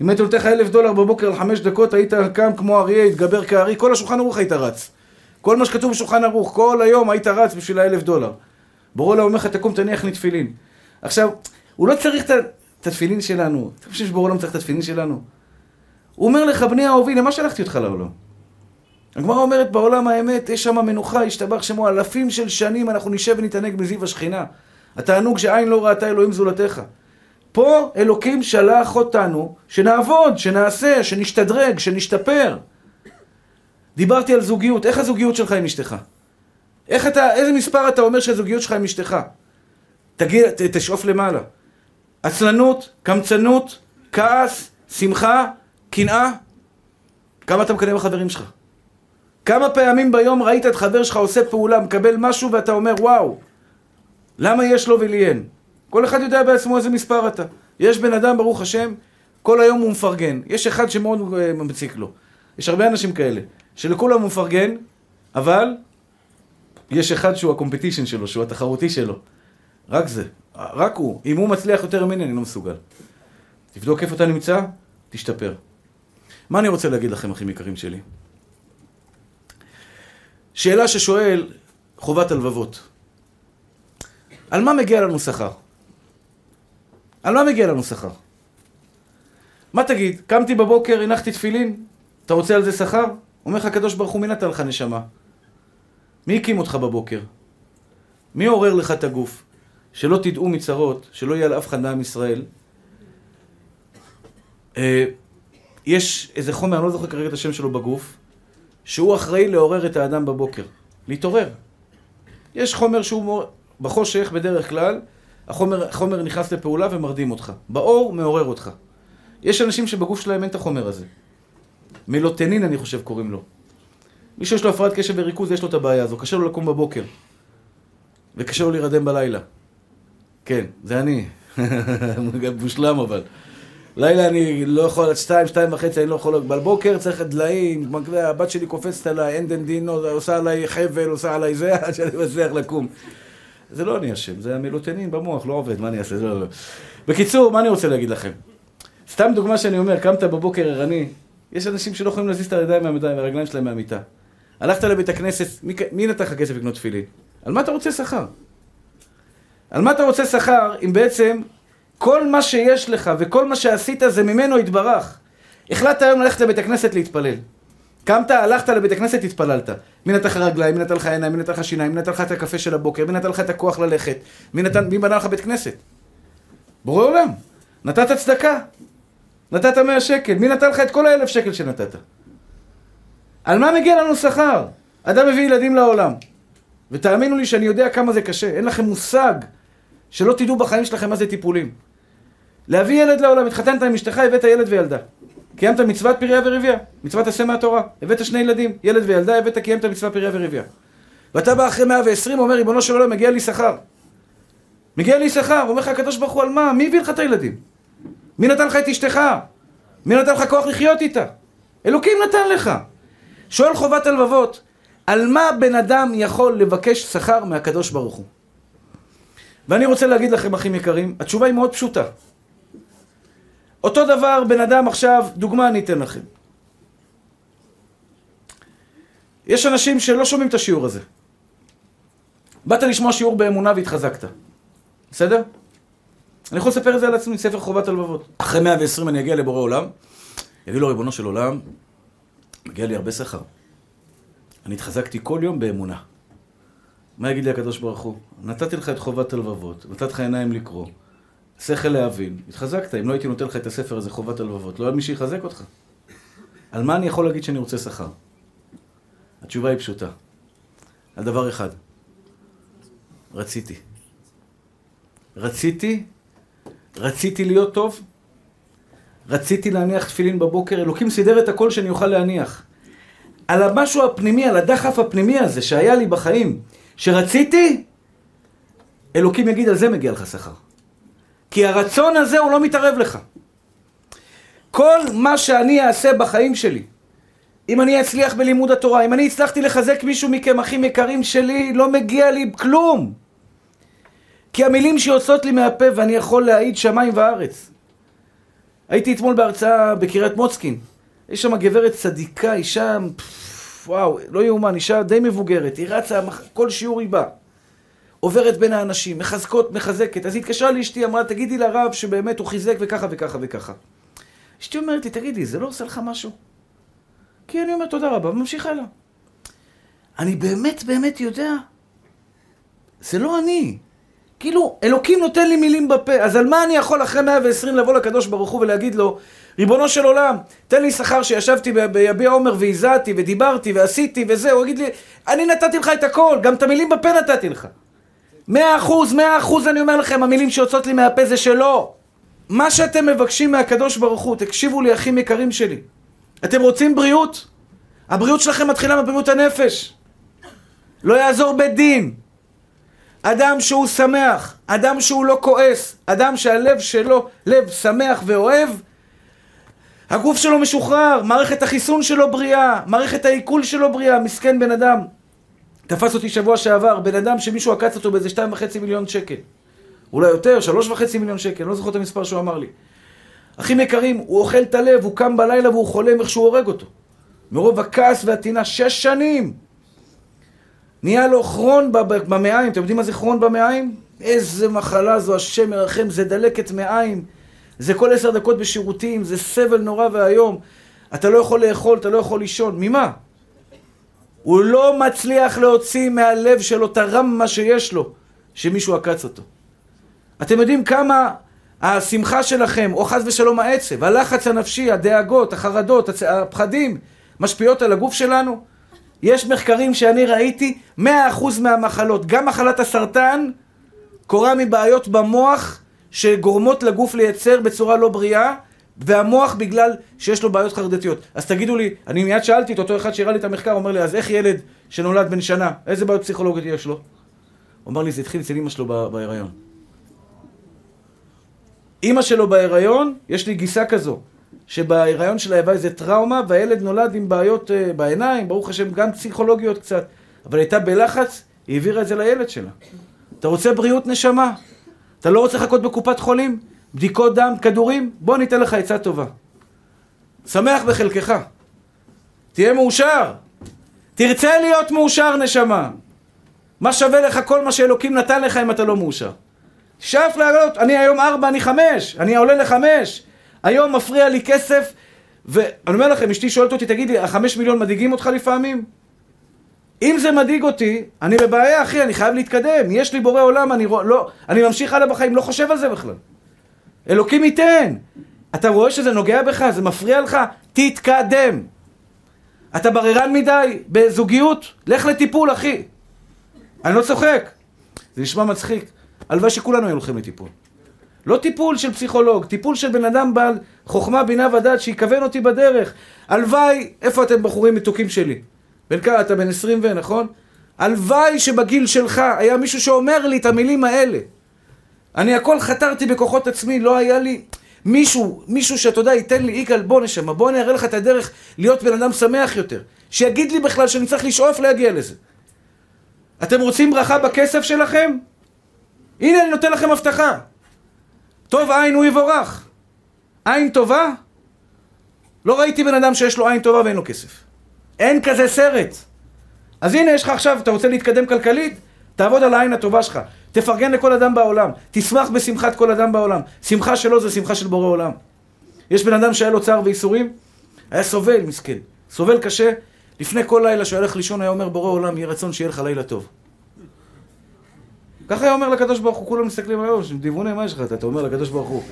אם הייתי נותן לך אלף דולר בבוקר על חמש דקות, היית קם כמו אריה, התגבר כארי, כל השולחן ערוך היית רץ. כל מה שכתוב בשולחן ערוך, כל היום היית רץ בשביל האלף דולר. בורא לעולם אומר לך, תקום תניח לי תפילין. עכשיו, הוא לא צריך את התפילין שלנו. אתה חושב שבורא לעולם צריך את התפילין שלנו? הוא אומר לך, בני אהובי, למה שלחתי אותך לעולם? הגמרא אומרת, בעולם האמת, יש שם מנוחה, ישתבח שמו, אלפים של שנים אנחנו נשב ונתענג בזיו השכינה. התענוג שעין לא ראתה אלוהים זולתך. פה אלוקים שלח אותנו שנעבוד, שנעשה, שנשתדרג, שנשתפר. דיברתי על זוגיות, איך הזוגיות שלך עם אשתך? איך אתה, איזה מספר אתה אומר שהזוגיות שלך עם אשתך? תגיד, תשאוף למעלה. עצלנות, קמצנות, כעס, שמחה, קנאה. כמה אתה מקדם בחברים שלך? כמה פעמים ביום ראית את חבר שלך עושה פעולה, מקבל משהו ואתה אומר וואו, למה יש לו ולי אין? כל אחד יודע בעצמו איזה מספר אתה. יש בן אדם, ברוך השם, כל היום הוא מפרגן. יש אחד שמאוד אה, מציק לו. יש הרבה אנשים כאלה, שלכולם הוא מפרגן, אבל יש אחד שהוא הקומפטישן שלו, שהוא התחרותי שלו. רק זה. רק הוא. אם הוא מצליח יותר ממני, אני לא מסוגל. תבדוק איפה אתה נמצא, תשתפר. מה אני רוצה להגיד לכם, אחים יקרים שלי? שאלה ששואל חובת הלבבות. על מה מגיע לנו שכר? על מה מגיע לנו שכר? מה תגיד? קמתי בבוקר, הנחתי תפילין, אתה רוצה על זה שכר? אומר לך הקדוש ברוך הוא, מי נתן לך נשמה? מי הקים אותך בבוקר? מי עורר לך את הגוף? שלא תדעו מצרות, שלא יהיה על אף אחד מעם ישראל. אה, יש איזה חומר, אני לא זוכר כרגע את השם שלו בגוף, שהוא אחראי לעורר את האדם בבוקר, להתעורר. יש חומר שהוא בחושך בדרך כלל, החומר, החומר נכנס לפעולה ומרדים אותך. באור מעורר אותך. יש אנשים שבגוף שלהם אין את החומר הזה. מלוטנין אני חושב קוראים לו. מי שיש לו הפרעת קשב וריכוז יש לו את הבעיה הזו, קשה לו לקום בבוקר. וקשה לו להירדם בלילה. כן, זה אני. מושלם אבל. לילה אני לא יכול עד שתיים, שתיים וחצי, אני לא יכול... בבוקר צריך דליים, הבת שלי קופצת עליי, אין דן דינו, עושה עליי חבל, עושה עליי זה, עד שאני מצליח לקום. זה לא אני אשם, זה המלוטנין במוח, לא עובד, מה אני אעשה? לא, לא. בקיצור, מה אני רוצה להגיד לכם? סתם דוגמה שאני אומר, קמת בבוקר ערני, יש אנשים שלא יכולים להזיז את הידיים מהמיטה, והרגליים שלהם מהמיטה. הלכת לבית הכנסת, מי, מי נתן לך כסף לקנות תפילין? על מה אתה רוצה שכר? על מה אתה רוצה שכר אם בעצם כל מה שיש לך וכל מה שעשית זה ממנו יתברך. החלטת היום ללכת לבית הכנסת להתפלל. קמת, הלכת לבית הכנסת, התפללת. מי נתן לך רגליים, מי נתן לך עיניים, מי נתן לך שיניים, מי נתן לך את הקפה של הבוקר, מי נתן לך את הכוח ללכת, מי, נתן, מי בנה לך בית כנסת? בורא עולם. נתת צדקה. נתת מאה שקל. מי נתן לך את כל האלף שקל שנתת? על מה מגיע לנו שכר? אדם מביא ילדים לעולם. ותאמינו לי שאני יודע כמה זה קשה. אין לכם מושג שלא תדעו בחיים שלכם מה זה טיפולים. להביא ילד לעולם, התחתנת עם אשתך, הבאת ילד וילדה. קיימת מצוות פריה ורבייה, מצוות עשה מהתורה. הבאת שני ילדים, ילד וילדה, הבאת, קיימת מצוות פריה ורבייה. ואתה בא אחרי 120, אומר, ריבונו של עולם, מגיע לי שכר. מגיע לי שכר, אומר לך הקדוש ברוך הוא, על מה? מי הביא לך את הילדים? מי נתן לך את אשתך? מי נתן לך כוח לחיות איתה? אלוקים נתן לך. שואל חובת הלבבות, על מה בן אדם יכול לבקש שכר מהקדוש ברוך הוא? ואני רוצה להגיד לכם, אחים יקרים, התשובה היא מאוד פשוטה. אותו דבר, בן אדם עכשיו, דוגמה אני אתן לכם. יש אנשים שלא שומעים את השיעור הזה. באת לשמוע שיעור באמונה והתחזקת. בסדר? אני יכול לספר את זה על עצמי, ספר חובת הלבבות. אחרי 120 אני אגיע לבורא עולם, יגיד לו ריבונו של עולם, מגיע לי הרבה שכר. אני התחזקתי כל יום באמונה. מה יגיד לי הקדוש ברוך הוא? נתתי לך את חובת הלבבות, נתתי לך עיניים לקרוא, שכל להבין, התחזקת. אם לא הייתי נותן לך את הספר הזה, חובת הלבבות, לא היה מי שיחזק אותך. על מה אני יכול להגיד שאני רוצה שכר? התשובה היא פשוטה. על דבר אחד. רציתי. רציתי, רציתי להיות טוב, רציתי להניח תפילין בבוקר, אלוקים סידר את הכל שאני אוכל להניח. על המשהו הפנימי, על הדחף הפנימי הזה שהיה לי בחיים, שרציתי, אלוקים יגיד, על זה מגיע לך שכר. כי הרצון הזה הוא לא מתערב לך. כל מה שאני אעשה בחיים שלי, אם אני אצליח בלימוד התורה, אם אני הצלחתי לחזק מישהו מכם, אחים יקרים שלי, לא מגיע לי כלום. כי המילים שיוצאות לי מהפה, ואני יכול להעיד שמיים וארץ. הייתי אתמול בהרצאה בקריית מוצקין. יש שם גברת צדיקה, אישה, וואו, לא יאומן, אישה די מבוגרת. היא רצה, כל שיעור היא באה. עוברת בין האנשים, מחזקות, מחזקת. אז היא התקשרה לאשתי, אמרה, תגידי לרב שבאמת הוא חיזק וככה וככה וככה. אשתי אומרת לי, תגידי, זה לא עושה לך משהו? כי אני אומר, תודה רבה, וממשיך הלאה. אני באמת באמת יודע, זה לא אני. כאילו, אלוקים נותן לי מילים בפה, אז על מה אני יכול אחרי 120 לבוא לקדוש ברוך הוא ולהגיד לו, ריבונו של עולם, תן לי שכר שישבתי ביביע עומר והזעתי ודיברתי ועשיתי וזה, הוא יגיד לי, אני נתתי לך את הכל, גם את המילים בפה נתתי לך. מאה אחוז, מאה אחוז אני אומר לכם, המילים שיוצאות לי מהפה זה שלו. מה שאתם מבקשים מהקדוש ברוך הוא, תקשיבו לי אחים יקרים שלי. אתם רוצים בריאות? הבריאות שלכם מתחילה מבריאות הנפש. לא יעזור בית דין. אדם שהוא שמח, אדם שהוא לא כועס, אדם שהלב שלו לב שמח ואוהב, הגוף שלו משוחרר, מערכת החיסון שלו בריאה, מערכת העיכול שלו בריאה, מסכן בן אדם. תפס אותי שבוע שעבר, בן אדם שמישהו עקץ אותו באיזה שתיים וחצי מיליון שקל. אולי יותר, שלוש וחצי מיליון שקל, לא זוכר את המספר שהוא אמר לי. אחים יקרים, הוא אוכל את הלב, הוא קם בלילה והוא חולם איך שהוא הורג אותו. מרוב הכעס והטינה, שש שנים. נהיה לו כרון במעיים, אתם יודעים מה זה כרון במעיים? איזה מחלה זו, השם ירחם, זה דלקת מעיים. זה כל עשר דקות בשירותים, זה סבל נורא ואיום. אתה לא יכול לאכול, אתה לא יכול לישון. ממה? הוא לא מצליח להוציא מהלב שלו את הרמה שיש לו, שמישהו עקץ אותו. אתם יודעים כמה השמחה שלכם, או חס ושלום העצב, הלחץ הנפשי, הדאגות, החרדות, הפחדים, משפיעות על הגוף שלנו? יש מחקרים שאני ראיתי, 100% מהמחלות, גם מחלת הסרטן, קורה מבעיות במוח שגורמות לגוף לייצר בצורה לא בריאה, והמוח בגלל שיש לו בעיות חרדתיות. אז תגידו לי, אני מיד שאלתי את אותו אחד שהראה לי את המחקר, אומר לי, אז איך ילד שנולד בן שנה, איזה בעיות פסיכולוגיות יש לו? הוא אמר לי, זה התחיל אצל אמא שלו בהיריון. אימא שלו בהיריון, יש לי גיסה כזו, שבהיריון שלה הייתה איזה טראומה, והילד נולד עם בעיות uh, בעיניים, ברוך השם, גם פסיכולוגיות קצת, אבל הייתה בלחץ, היא העבירה את זה לילד שלה. אתה רוצה בריאות נשמה? אתה לא רוצה לחכות בקופת חולים? בדיקות דם, כדורים? בוא ניתן לך עצה טובה. שמח בחלקך. תהיה מאושר. תרצה להיות מאושר, נשמה. מה שווה לך כל מה שאלוקים נתן לך אם אתה לא מאושר? שאף לעלות, אני היום ארבע, אני חמש, אני עולה לחמש. היום מפריע לי כסף, ואני אומר לכם, אשתי שואלת אותי, תגידי, החמש מיליון מדאיגים אותך לפעמים? אם זה מדאיג אותי, אני בבעיה, אחי, אני חייב להתקדם. יש לי בורא עולם, אני, לא, אני ממשיך הלאה בחיים, לא חושב על זה בכלל. אלוקים ייתן. אתה רואה שזה נוגע בך, זה מפריע לך? תתקדם. אתה בררן מדי בזוגיות? לך לטיפול, אחי. אני לא צוחק. זה נשמע מצחיק. הלוואי שכולנו היינו הולכים לטיפול. לא טיפול של פסיכולוג, טיפול של בן אדם בעל חוכמה, בינה ודעת, שיכוון אותי בדרך. הלוואי, איפה אתם בחורים מתוקים שלי? בן כמה, אתה בן עשרים ו... נכון? הלוואי שבגיל שלך היה מישהו שאומר לי את המילים האלה. אני הכל חתרתי בכוחות עצמי, לא היה לי מישהו, מישהו שאתה יודע, ייתן לי יגאל בוא נשמה, בוא אני אראה לך את הדרך להיות בן אדם שמח יותר. שיגיד לי בכלל שאני צריך לשאוף להגיע לזה. אתם רוצים ברכה בכסף שלכם? הנה אני נותן לכם הבטחה. טוב עין הוא יבורך. עין טובה? לא ראיתי בן אדם שיש לו עין טובה ואין לו כסף. אין כזה סרט. אז הנה יש לך עכשיו, אתה רוצה להתקדם כלכלית? תעבוד על העין הטובה שלך. תפרגן לכל אדם בעולם. תשמח בשמחת כל אדם בעולם. שמחה שלו זה שמחה של בורא עולם. יש בן אדם שהיה לו צער וייסורים, היה סובל, מסכן. סובל קשה. לפני כל לילה שהוא הולך לישון היה אומר בורא עולם, יהיה רצון שיהיה לך לילה טוב. ככה היה אומר לקדוש ברוך הוא, כולם מסתכלים עליו, דיוונה, מה יש לך? אתה אומר לקדוש ברוך הוא,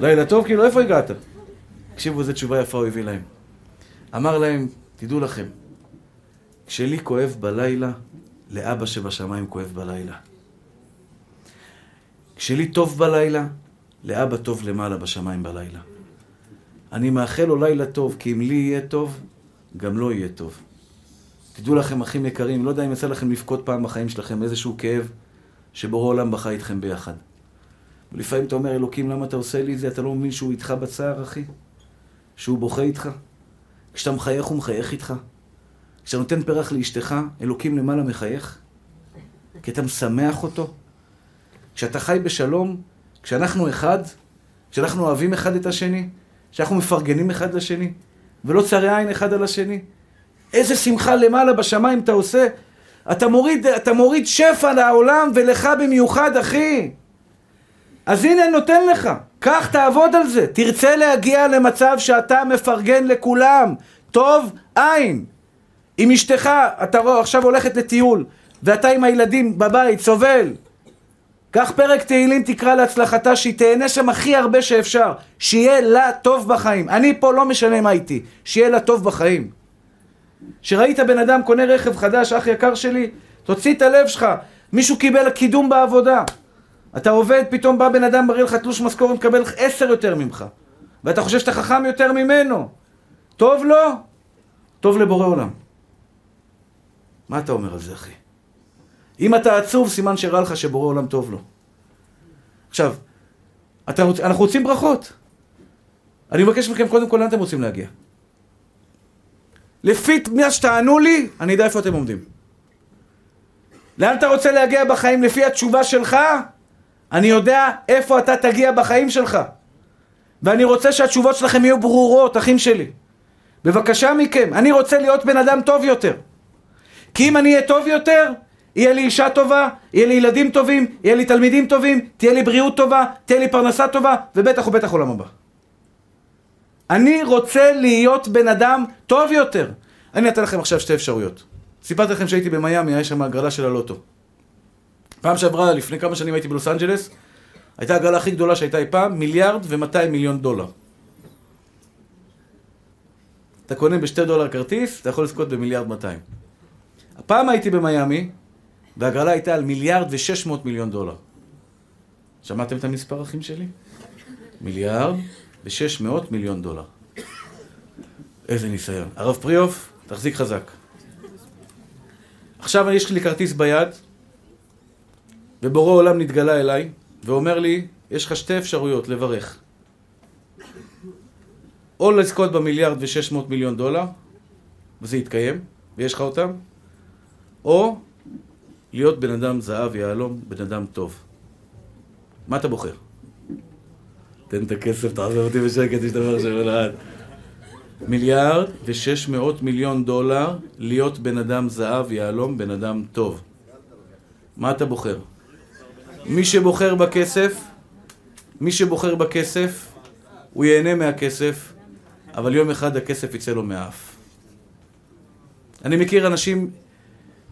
לילה טוב? כאילו, איפה הגעת? תקשיבו, איזה תשובה יפה הוא הביא להם. אמר להם, תדעו לכם, כשלי כואב בלילה, לאבא שבשמיים כואב בלילה. כשלי טוב בלילה, לאבא טוב למעלה בשמיים בלילה. אני מאחל לו לילה טוב, כי אם לי יהיה טוב, גם לו יהיה טוב. תדעו לכם, אחים יקרים, לא יודע אם יצא לכם לבכות פעם בחיים שלכם איזשהו כאב שבורא עולם בכה איתכם ביחד. ולפעמים אתה אומר, אלוקים, למה אתה עושה לי את זה? אתה לא מבין שהוא איתך בצער, אחי? שהוא בוכה איתך? כשאתה מחייך הוא מחייך איתך? כשאתה נותן פרח לאשתך, אלוקים למעלה מחייך? כי אתה משמח אותו? כשאתה חי בשלום, כשאנחנו אחד, כשאנחנו אוהבים אחד את השני, כשאנחנו מפרגנים אחד לשני, ולא צרי עין אחד על השני, איזה שמחה למעלה בשמיים אתה עושה. אתה מוריד, אתה מוריד שפע לעולם ולך במיוחד, אחי. אז הנה נותן לך, קח תעבוד על זה. תרצה להגיע למצב שאתה מפרגן לכולם. טוב, עין. עם אשתך, אתה רואה, עכשיו הולכת לטיול, ואתה עם הילדים בבית, סובל. קח פרק תהילים, תקרא להצלחתה, שהיא תהנה שם הכי הרבה שאפשר. שיהיה לה טוב בחיים. אני פה לא משנה מה איתי, שיהיה לה טוב בחיים. שראית בן אדם קונה רכב חדש, אח יקר שלי, תוציא את הלב שלך. מישהו קיבל קידום בעבודה. אתה עובד, פתאום בא בן אדם, מראה לך תלוש משכורת, מקבל עשר יותר ממך. ואתה חושב שאתה חכם יותר ממנו. טוב לו? טוב לבורא עולם. מה אתה אומר על זה, אחי? אם אתה עצוב, סימן שהראה לך שבורא עולם טוב לו. עכשיו, אתה, אנחנו רוצים ברכות. אני מבקש מכם, קודם כל, לאן אתם רוצים להגיע? לפי מה שתענו לי, אני יודע איפה אתם עומדים. לאן אתה רוצה להגיע בחיים? לפי התשובה שלך, אני יודע איפה אתה תגיע בחיים שלך. ואני רוצה שהתשובות שלכם יהיו ברורות, אחים שלי. בבקשה מכם, אני רוצה להיות בן אדם טוב יותר. כי אם אני אהיה טוב יותר, יהיה לי אישה טובה, יהיה לי ילדים טובים, יהיה לי תלמידים טובים, תהיה לי בריאות טובה, תהיה לי פרנסה טובה, ובטח ובטח עולם הבא. אני רוצה להיות בן אדם טוב יותר. אני אתן לכם עכשיו שתי אפשרויות. סיפרתי לכם שהייתי במיאמי, היה שם הגרלה של הלוטו. פעם שעברה, לפני כמה שנים הייתי בלוס אנג'לס, הייתה הגרלה הכי גדולה שהייתה אי פעם, מיליארד ומאתיים מיליון דולר. אתה קונה בשתי דולר כרטיס, אתה יכול לזכות במיליארד מאתיים. הפעם הייתי במיאמי, והגרלה הייתה על מיליארד ושש מאות מיליון דולר. שמעתם את המספר אחים שלי? מיליארד ושש מאות מיליון דולר. איזה ניסיון. הרב פריאוף, תחזיק חזק. עכשיו יש לי כרטיס ביד, ובורא עולם נתגלה אליי, ואומר לי, יש לך שתי אפשרויות לברך. או לזכות במיליארד ושש מאות מיליון דולר, וזה יתקיים, ויש לך אותם, או להיות בן אדם זהב, יהלום, בן אדם טוב. מה אתה בוחר? תן את הכסף, תעזוב אותי בשקט, יש דבר שמלעד. מיליארד ושש מאות מיליון דולר להיות בן אדם זהב, יהלום, בן אדם טוב. מה אתה בוחר? מי שבוחר בכסף, מי שבוחר בכסף, הוא ייהנה מהכסף, אבל יום אחד הכסף יצא לו מהאף. אני מכיר אנשים,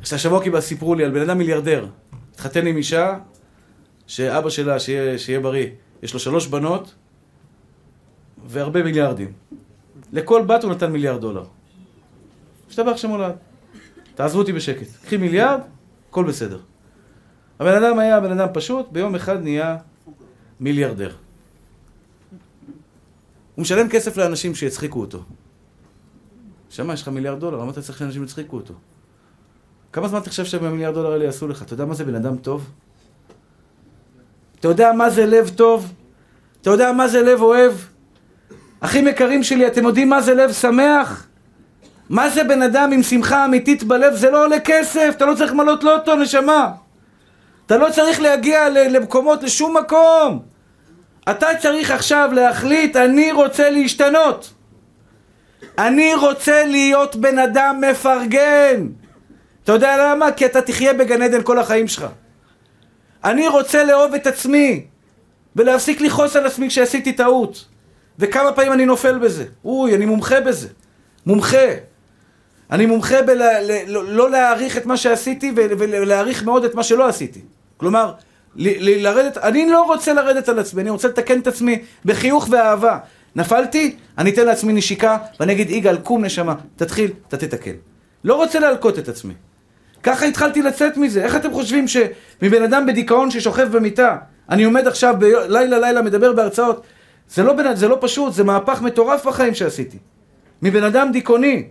שהשבוע קיבל סיפרו לי על בן אדם מיליארדר, התחתן עם אישה, שאבא שלה, שיהיה, שיהיה בריא, יש לו שלוש בנות והרבה מיליארדים. לכל בת הוא נתן מיליארד דולר. השתבח שמולד. תעזבו אותי בשקט. קחי מיליארד, הכל בסדר. הבן אדם היה בן אדם פשוט, ביום אחד נהיה מיליארדר. הוא משלם כסף לאנשים שיצחיקו אותו. שמע, יש לך מיליארד דולר, למה אתה צריך שאנשים יצחיקו אותו? כמה זמן אתה חושב שבמיליארד דולר האלה יעשו לך? אתה יודע מה זה בן אדם טוב? אתה יודע מה זה לב טוב? אתה יודע מה זה לב אוהב? אחים יקרים שלי, אתם יודעים מה זה לב שמח? מה זה בן אדם עם שמחה אמיתית בלב? זה לא עולה כסף, אתה לא צריך למלות לוטו, נשמה. אתה לא צריך להגיע למקומות, לשום מקום. אתה צריך עכשיו להחליט, אני רוצה להשתנות. אני רוצה להיות בן אדם מפרגן. אתה יודע למה? כי אתה תחיה בגן עדן כל החיים שלך. אני רוצה לאהוב את עצמי, ולהפסיק לכעוס על עצמי כשעשיתי טעות. וכמה פעמים אני נופל בזה. אוי, אני מומחה בזה. מומחה. אני מומחה בלא להעריך את מה שעשיתי ולהעריך מאוד את מה שלא עשיתי. כלומר, לרדת, אני לא רוצה לרדת על עצמי, אני רוצה לתקן את עצמי בחיוך ואהבה. נפלתי, אני אתן לעצמי נשיקה, ואני אגיד, יגאל, קום נשמה, תתחיל, אתה תתקן. לא רוצה להלקות את עצמי. ככה התחלתי לצאת מזה. איך אתם חושבים שמבן אדם בדיכאון ששוכב במיטה, אני עומד עכשיו לילה לילה מדבר בהרצאות, זה לא, זה לא פשוט, זה מהפך מטורף בחיים שעשיתי. מבן אדם דיכאוני,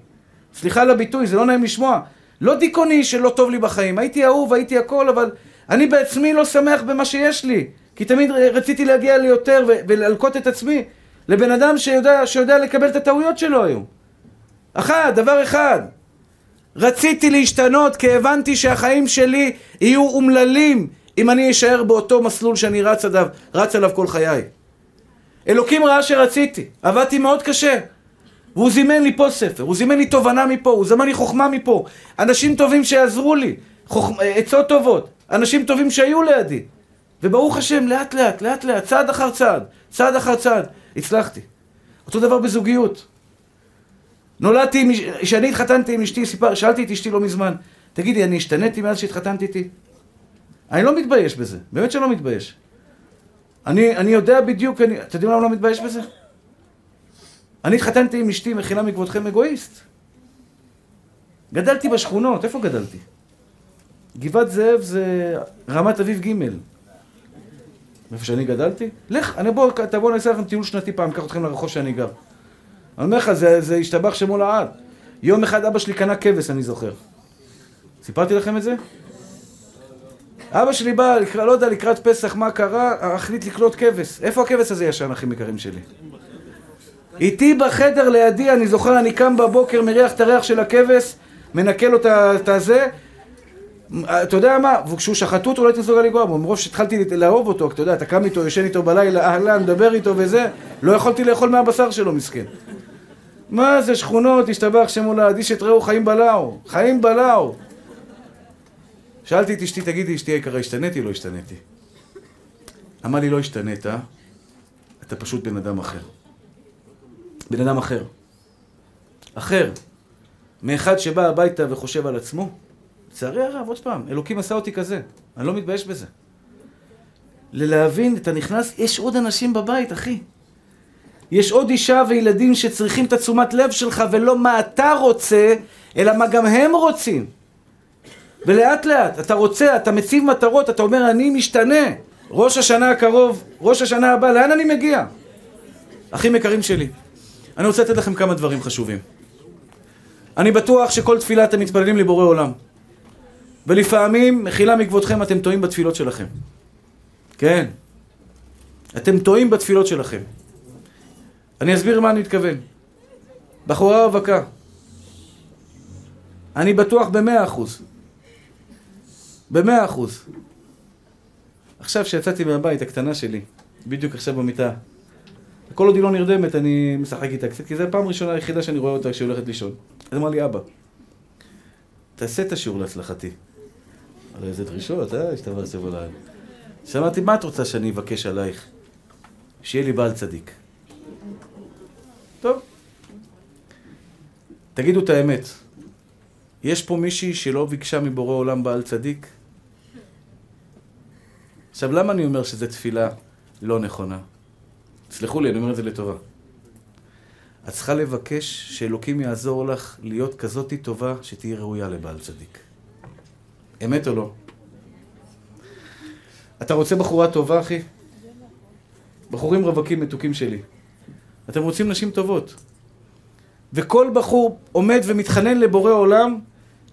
סליחה על הביטוי, זה לא נעים לשמוע, לא דיכאוני שלא טוב לי בחיים, הייתי אהוב, הייתי הכל, אבל אני בעצמי לא שמח במה שיש לי, כי תמיד רציתי להגיע ליותר ולהלקות את עצמי לבן אדם שיודע, שיודע לקבל את הטעויות שלו היום. אחד, דבר אחד, רציתי להשתנות כי הבנתי שהחיים שלי יהיו אומללים אם אני אשאר באותו מסלול שאני רץ עליו, רץ עליו כל חיי. אלוקים ראה שרציתי, עבדתי מאוד קשה. והוא זימן לי פה ספר, הוא זימן לי תובנה מפה, הוא זימן לי חוכמה מפה. אנשים טובים שיעזרו לי, חוכ... עצות טובות, אנשים טובים שהיו לידי. וברוך השם, לאט לאט, לאט לאט, צעד אחר צעד, צעד אחר צעד, הצלחתי. אותו דבר בזוגיות. נולדתי, כשאני התחתנתי עם אשתי, סיפר, שאלתי את אשתי לא מזמן, תגידי, אני השתניתי מאז שהתחתנתי איתי? אני לא מתבייש בזה, באמת שלא מתבייש. אני, אני יודע בדיוק, אני, אתם יודעים למה אני לא מתבייש בזה? אני התחתנתי עם אשתי, מחילה מכבודכם אגואיסט. גדלתי בשכונות, איפה גדלתי? גבעת זאב זה רמת אביב ג' איפה שאני גדלתי? לך, אני בוא, תבוא נעשה לכם טיול שנתי פעם, אקח אתכם לרחוב שאני גר. אני אומר לך, זה, זה השתבח שמו לעד. יום אחד אבא שלי קנה כבש, אני זוכר. סיפרתי לכם את זה? אבא שלי בא, לא יודע, לקראת פסח, מה קרה? החליט לקלוט כבש. איפה הכבש הזה ישן, אחים יקרים שלי? איתי בחדר לידי, אני זוכר, אני קם בבוקר, מריח את הריח של הכבש, מנקה לו את הזה. אתה יודע מה, וכשהוא שחטו אותו לא הייתי מסוגל לגוע בו, מרוב שהתחלתי לאהוב אותו, אתה יודע, אתה קם איתו, ישן איתו בלילה, אהלן, מדבר איתו וזה, לא יכולתי לאכול מהבשר שלו, מסכן. מה זה שכונות, השתבח שם הולד, איש את רעהו חיים בלעו, חיים בלעו. שאלתי את אשתי, תגידי, אשתי היקרה, השתניתי או לא השתניתי? אמר לי, לא השתנית, אתה פשוט בן אדם אחר. בן אדם אחר. אחר. מאחד שבא הביתה וחושב על עצמו. לצערי הרב, עוד פעם, אלוקים עשה אותי כזה. אני לא מתבייש בזה. ללהבין, אתה נכנס, יש עוד אנשים בבית, אחי. יש עוד אישה וילדים שצריכים את התשומת לב שלך, ולא מה אתה רוצה, אלא מה גם הם רוצים. ולאט לאט, אתה רוצה, אתה מציב מטרות, אתה אומר, אני משתנה. ראש השנה הקרוב, ראש השנה הבא, לאן אני מגיע? אחים יקרים שלי, אני רוצה לתת לכם כמה דברים חשובים. אני בטוח שכל תפילה אתם מתפללים לבורא עולם. ולפעמים, מחילה מכבודכם, אתם טועים בתפילות שלכם. כן. אתם טועים בתפילות שלכם. אני אסביר מה אני מתכוון. בחורה רווקה. אני בטוח במאה אחוז. במאה אחוז. עכשיו שיצאתי מהבית הקטנה שלי, בדיוק עכשיו במיטה, כל עוד היא לא נרדמת, אני משחק איתה קצת, כי זו הפעם הראשונה היחידה שאני רואה אותה כשהיא הולכת לישון. אז אמר לי, אבא, תעשה את השיעור להצלחתי. על איזה דרישות, אה? השתבח שמו לעין. שאמרתי, מה את רוצה שאני אבקש עלייך? שיהיה לי בעל צדיק. טוב. תגידו את האמת, יש פה מישהי שלא ביקשה מבורא עולם בעל צדיק? עכשיו, למה אני אומר שזו תפילה לא נכונה? סלחו לי, אני אומר את זה לטובה. את צריכה לבקש שאלוקים יעזור לך להיות כזאתי טובה שתהיי ראויה לבעל צדיק. אמת או לא? אתה רוצה בחורה טובה, אחי? בחורים רווקים מתוקים שלי. אתם רוצים נשים טובות. וכל בחור עומד ומתחנן לבורא עולם,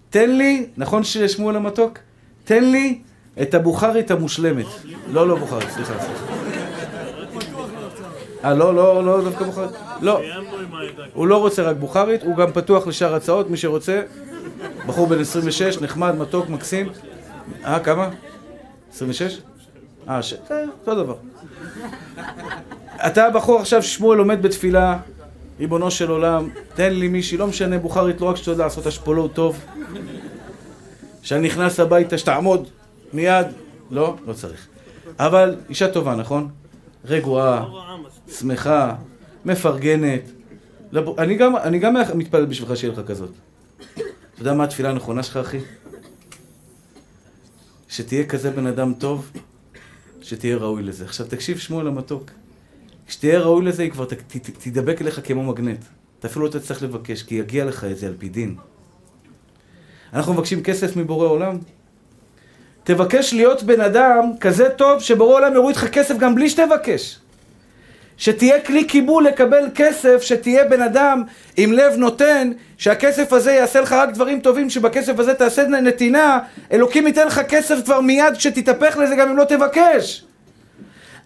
תן לי, נכון ששמואל המתוק? תן לי את הבוכרית המושלמת. לא, לא בוכרית, סליחה. אה, לא, לא, לא דווקא בוכרית? לא. הוא לא רוצה רק בוכרית, הוא גם פתוח לשאר הצעות, מי שרוצה. בחור בן 26, נחמד, מתוק, מקסים. אה, כמה? 26? אה, ש... אה, אותו דבר. אתה בחור עכשיו שמואל עומד בתפילה, ריבונו של עולם, תן לי מישהי, לא משנה, בוכרית, לא רק שאתה יודע לעשות אשפולות טוב. כשאני נכנס הביתה, שתעמוד מיד. לא, לא צריך. אבל אישה טובה, נכון? רגועה, שמחה, מפרגנת. אני גם, אני גם מתפלל בשבילך שיהיה לך כזאת. אתה יודע מה התפילה הנכונה שלך, אחי? שתהיה כזה בן אדם טוב, שתהיה ראוי לזה. עכשיו תקשיב שמואל המתוק. כשתהיה ראוי לזה, היא כבר ת, ת, ת, תדבק אליך כמו מגנט. אתה אפילו לא תצטרך לבקש, כי יגיע לך את זה על פי דין. אנחנו מבקשים כסף מבורא עולם. תבקש להיות בן אדם כזה טוב, שבורא עולם יוריד לך כסף גם בלי שתבקש. שתהיה כלי קיבול לקבל כסף, שתהיה בן אדם עם לב נותן, שהכסף הזה יעשה לך רק דברים טובים, שבכסף הזה תעשה נתינה, אלוקים ייתן לך כסף כבר מיד כשתתהפך לזה גם אם לא תבקש.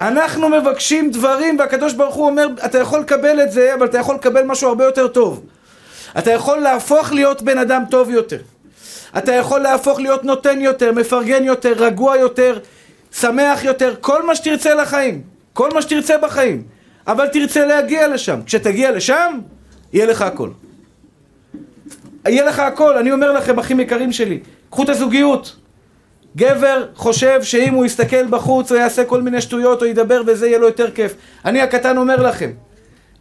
אנחנו מבקשים דברים והקדוש ברוך הוא אומר, אתה יכול לקבל את זה, אבל אתה יכול לקבל משהו הרבה יותר טוב. אתה יכול להפוך להיות בן אדם טוב יותר. אתה יכול להפוך להיות נותן יותר, מפרגן יותר, רגוע יותר, שמח יותר, כל מה שתרצה לחיים. כל מה שתרצה בחיים. אבל תרצה להגיע לשם. כשתגיע לשם, יהיה לך הכל. יהיה לך הכל. אני אומר לכם, אחים יקרים שלי, קחו את הזוגיות. גבר חושב שאם הוא יסתכל בחוץ או יעשה כל מיני שטויות או ידבר וזה יהיה לו יותר כיף. אני הקטן אומר לכם,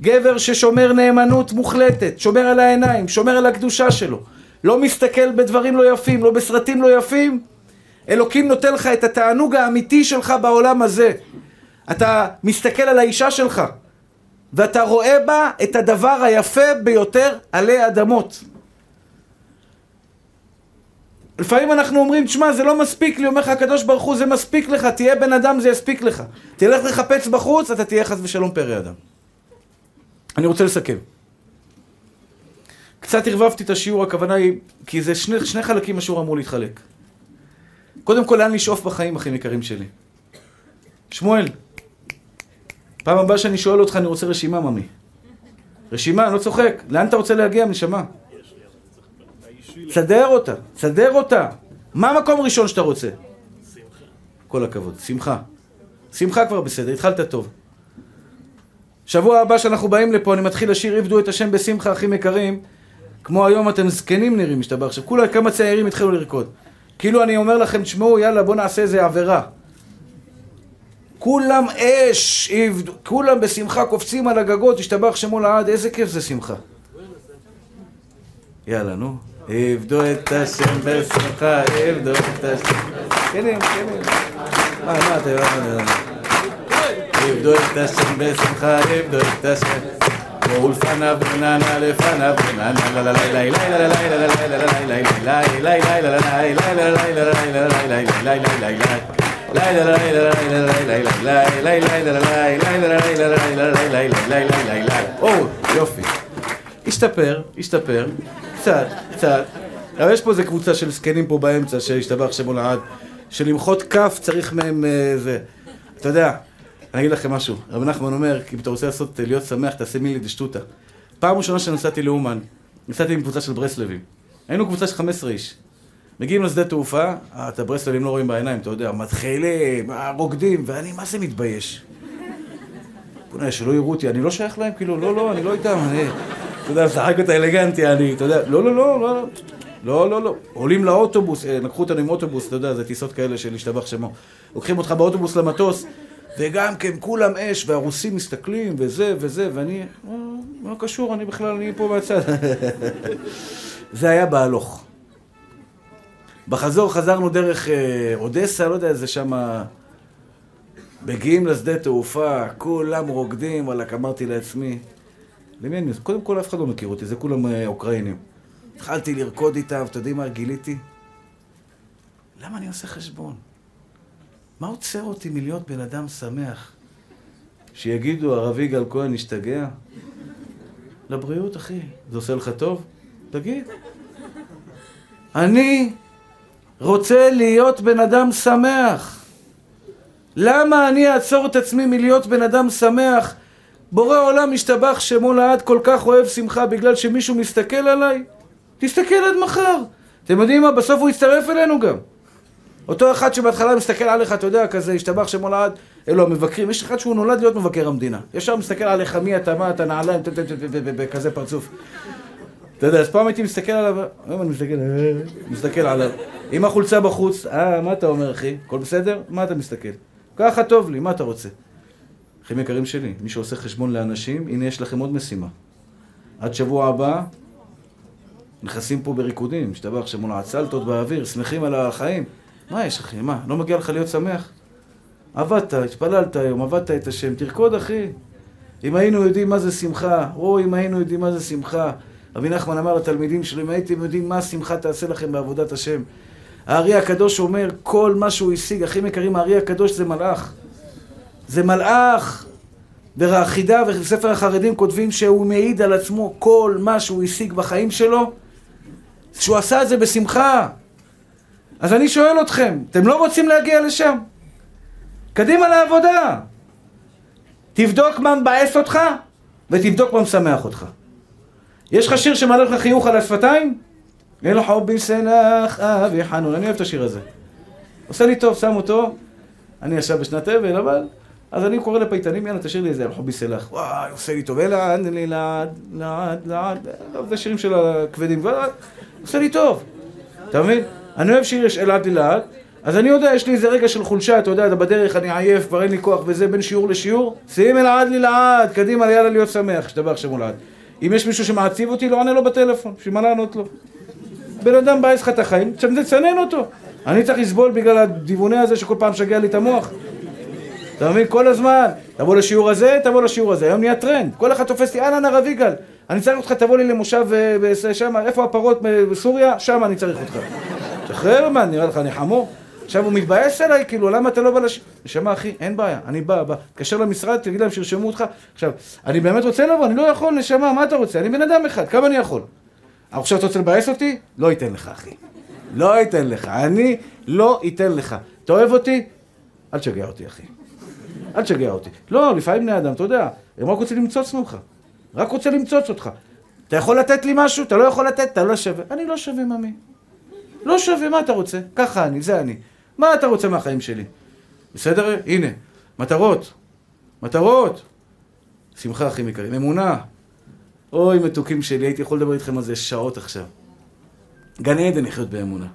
גבר ששומר נאמנות מוחלטת, שומר על העיניים, שומר על הקדושה שלו, לא מסתכל בדברים לא יפים, לא בסרטים לא יפים, אלוקים נותן לך את התענוג האמיתי שלך בעולם הזה. אתה מסתכל על האישה שלך, ואתה רואה בה את הדבר היפה ביותר עלי אדמות. לפעמים אנחנו אומרים, תשמע, זה לא מספיק לי, אומר לך הקדוש ברוך הוא, זה מספיק לך, תהיה בן אדם, זה יספיק לך. תלך לחפץ בחוץ, אתה תהיה חס ושלום פרא אדם. אני רוצה לסכם. קצת ערבבתי את השיעור, הכוונה היא, כי זה שני, שני חלקים השיעור אמור להתחלק. קודם כל, לאן לשאוף בחיים, אחים יקרים שלי? שמואל, פעם הבאה שאני שואל אותך, אני רוצה רשימה, ממי. רשימה, אני לא צוחק. לאן אתה רוצה להגיע, נשמה? תסדר אותה, תסדר אותה. מה המקום הראשון שאתה רוצה? שמחה. כל הכבוד, שמחה. שמחה כבר בסדר, התחלת טוב. שבוע הבא שאנחנו באים לפה, אני מתחיל לשיר עבדו את השם בשמחה, אחים יקרים. כמו היום אתם זקנים נראים, משתבח. עכשיו, כולה כמה צעירים התחילו לרקוד. כאילו אני אומר לכם, תשמעו, יאללה, בואו נעשה איזה עבירה. כולם אש, עבדו, כולם בשמחה קופצים על הגגות, השתבח שמו לעד, איזה כיף זה שמחה. יאללה, נו. עבדו את השם בשמחה, עבדו את השם. כן, כן. מה, מה אתה... עבדו את השם בשמחה, עבדו את השם. ולפניו וננה לפניו וננה לה לה לה לה לה לה לה לה לה לה יופי. השתפר, השתפר, קצת, קצת. אבל יש פה איזה קבוצה של זקנים פה באמצע, שהשתבח שמו לעד, שלמחות כף צריך מהם זה. אתה יודע, אני אגיד לכם משהו. רב נחמן אומר, אם אתה רוצה לעשות, להיות שמח, תעשה מילי דשטותא. פעם ראשונה שנסעתי לאומן, נסעתי עם קבוצה של ברסלבים. היינו קבוצה של 15 איש. מגיעים לשדה תעופה, אה, את הברסלבים לא רואים בעיניים, אתה יודע, מתחילים, אה, רוקדים, ואני מה זה מתבייש? בוא'נה, שלא יראו אותי, אני לא שייך להם, כאילו, לא, לא, אני לא איתם, אני, אתה יודע, משחק אותה אלגנטי, אני, אתה יודע, לא, לא, לא, לא, לא, לא, לא, עולים לאוטובוס, אה, לקחו אותנו עם אוטובוס, אתה יודע, זה טיסות כאלה של השתבח שמו. לוקחים אותך באוטובוס למטוס, וגם כן, כולם אש, והרוסים מסתכלים, וזה וזה, ואני, לא קשור, אני בכלל, אני פה מהצד. זה היה בהלוך. בחזור חזרנו דרך אה, אודסה, לא יודע, איזה שמה... מגיעים לשדה תעופה, כולם רוקדים, וואלכ, אמרתי לעצמי, למי אני... קודם כל אף אחד לא מכיר אותי, זה כולם אה, אוקראינים. התחלתי לרקוד איתם, אתה יודעים מה גיליתי? למה אני עושה חשבון? מה עוצר אותי מלהיות בן אדם שמח? שיגידו, הרב יגאל כהן השתגע? לבריאות, אחי. זה עושה לך טוב? תגיד. אני רוצה להיות בן אדם שמח. למה אני אעצור את עצמי מלהיות בן אדם שמח? בורא עולם משתבח שמו לעד כל כך אוהב שמחה בגלל שמישהו מסתכל עליי? תסתכל עד מחר. אתם יודעים מה? בסוף הוא יצטרף אלינו גם. אותו אחד שבהתחלה מסתכל עליך, אתה יודע, כזה, השתבח שמו לעד, אלו המבקרים. יש אחד שהוא נולד להיות מבקר המדינה. ישר מסתכל עליך, מי אתה, מה אתה, נעליים, בכזה פרצוף. אתה יודע, אז פעם הייתי מסתכל עליו, היום אני מסתכל, מסתכל עליו. עם החולצה בחוץ, אה, מה אתה אומר, אחי? הכל בסדר? מה אתה מסתכל? ככה טוב לי, מה אתה רוצה? אחים יקרים שלי, מי שעושה חשבון לאנשים, הנה יש לכם עוד משימה. עד שבוע הבא, נכנסים פה בריקודים, משתבח שמונה הצלטות באוויר, שמחים על החיים. מה יש, אחי? מה? לא מגיע לך להיות שמח? עבדת, התפללת היום, עבדת את השם, תרקוד, אחי. אם היינו יודעים מה זה שמחה, או אם היינו יודעים מה זה שמחה. רבי נחמן אמר לתלמידים שלו, אם הייתם יודעים מה השמחה תעשה לכם בעבודת השם. הארי הקדוש אומר, כל מה שהוא השיג, אחים יקרים, הארי הקדוש זה מלאך. זה מלאך. וחידה וספר החרדים כותבים שהוא מעיד על עצמו כל מה שהוא השיג בחיים שלו, שהוא עשה את זה בשמחה. אז אני שואל אתכם, אתם לא רוצים להגיע לשם? קדימה לעבודה. תבדוק מה מבאס אותך, ותבדוק מה משמח אותך. יש לך שיר שמעלה לך חיוך על השפתיים? אל חובי סלח אבי חנון. אני אוהב את השיר הזה. עושה לי טוב, שם אותו. אני ישב בשנת אבל, אבל... אז אני קורא לפייטנים, יאללה, תשאיר לי איזה אל חובי סלח. וואי, עושה לי טוב. אלעד, לי לעד, לעד, לעד. זה שירים של הכבדים. עושה לי טוב. אתה מבין? אני אוהב שיר יש אלעד לי לעד. אז אני יודע, יש לי איזה רגע של חולשה, אתה יודע, בדרך אני עייף, כבר אין לי כוח וזה, בין שיעור לשיעור. שים אלעד לי לעד, קדימה, יאללה להיות שמח, שתברך שם לעד. אם יש מישהו שמעציב אותי, לא עונה לו בטלפון, בשביל מה לענות לו? בן אדם בא לך את החיים, תצנן אותו. אני צריך לסבול בגלל הדיוונה הזה שכל פעם שגע לי את המוח. אתה מבין? כל הזמן. תבוא לשיעור הזה, תבוא לשיעור הזה. היום נהיה טרנד. כל אחד תופס לי, אהלן הרב יגאל, אני צריך אותך, תבוא לי למושב אה, שם, איפה הפרות בסוריה? שם אני צריך אותך. שחרר, מה, נראה לך, אני חמור? עכשיו הוא מתבאס עליי, כאילו, למה אתה לא בא לש... נשמה, אחי, אין בעיה, אני בא, בא. תתקשר למשרד, תגיד להם שירשמו אותך. עכשיו, אני באמת רוצה לבוא, אני לא יכול, נשמה, מה אתה רוצה? אני בן אדם אחד, כמה אני יכול? עכשיו אתה רוצה לבאס אותי? לא אתן לך, אחי. לא אתן לך. אני לא אתן לך. אתה אוהב אותי? אל תשגע אותי, אחי. אל תשגע אותי. לא, לפעמים בני אדם, אתה יודע, הם רק רוצים למצוץ ממך. רק רוצה למצוץ אותך. אתה יכול לתת לי משהו? אתה לא יכול לתת? אתה לא שווה. אני לא שווה, ממי. לא שווה, מה אתה רוצה? ככה אני, זה אני. מה אתה רוצה מהחיים שלי? בסדר? הנה, מטרות. מטרות. שמחה, אחים יקרים. אמונה. אוי, מתוקים שלי, הייתי יכול לדבר איתכם על זה שעות עכשיו. גן עדן לחיות באמונה.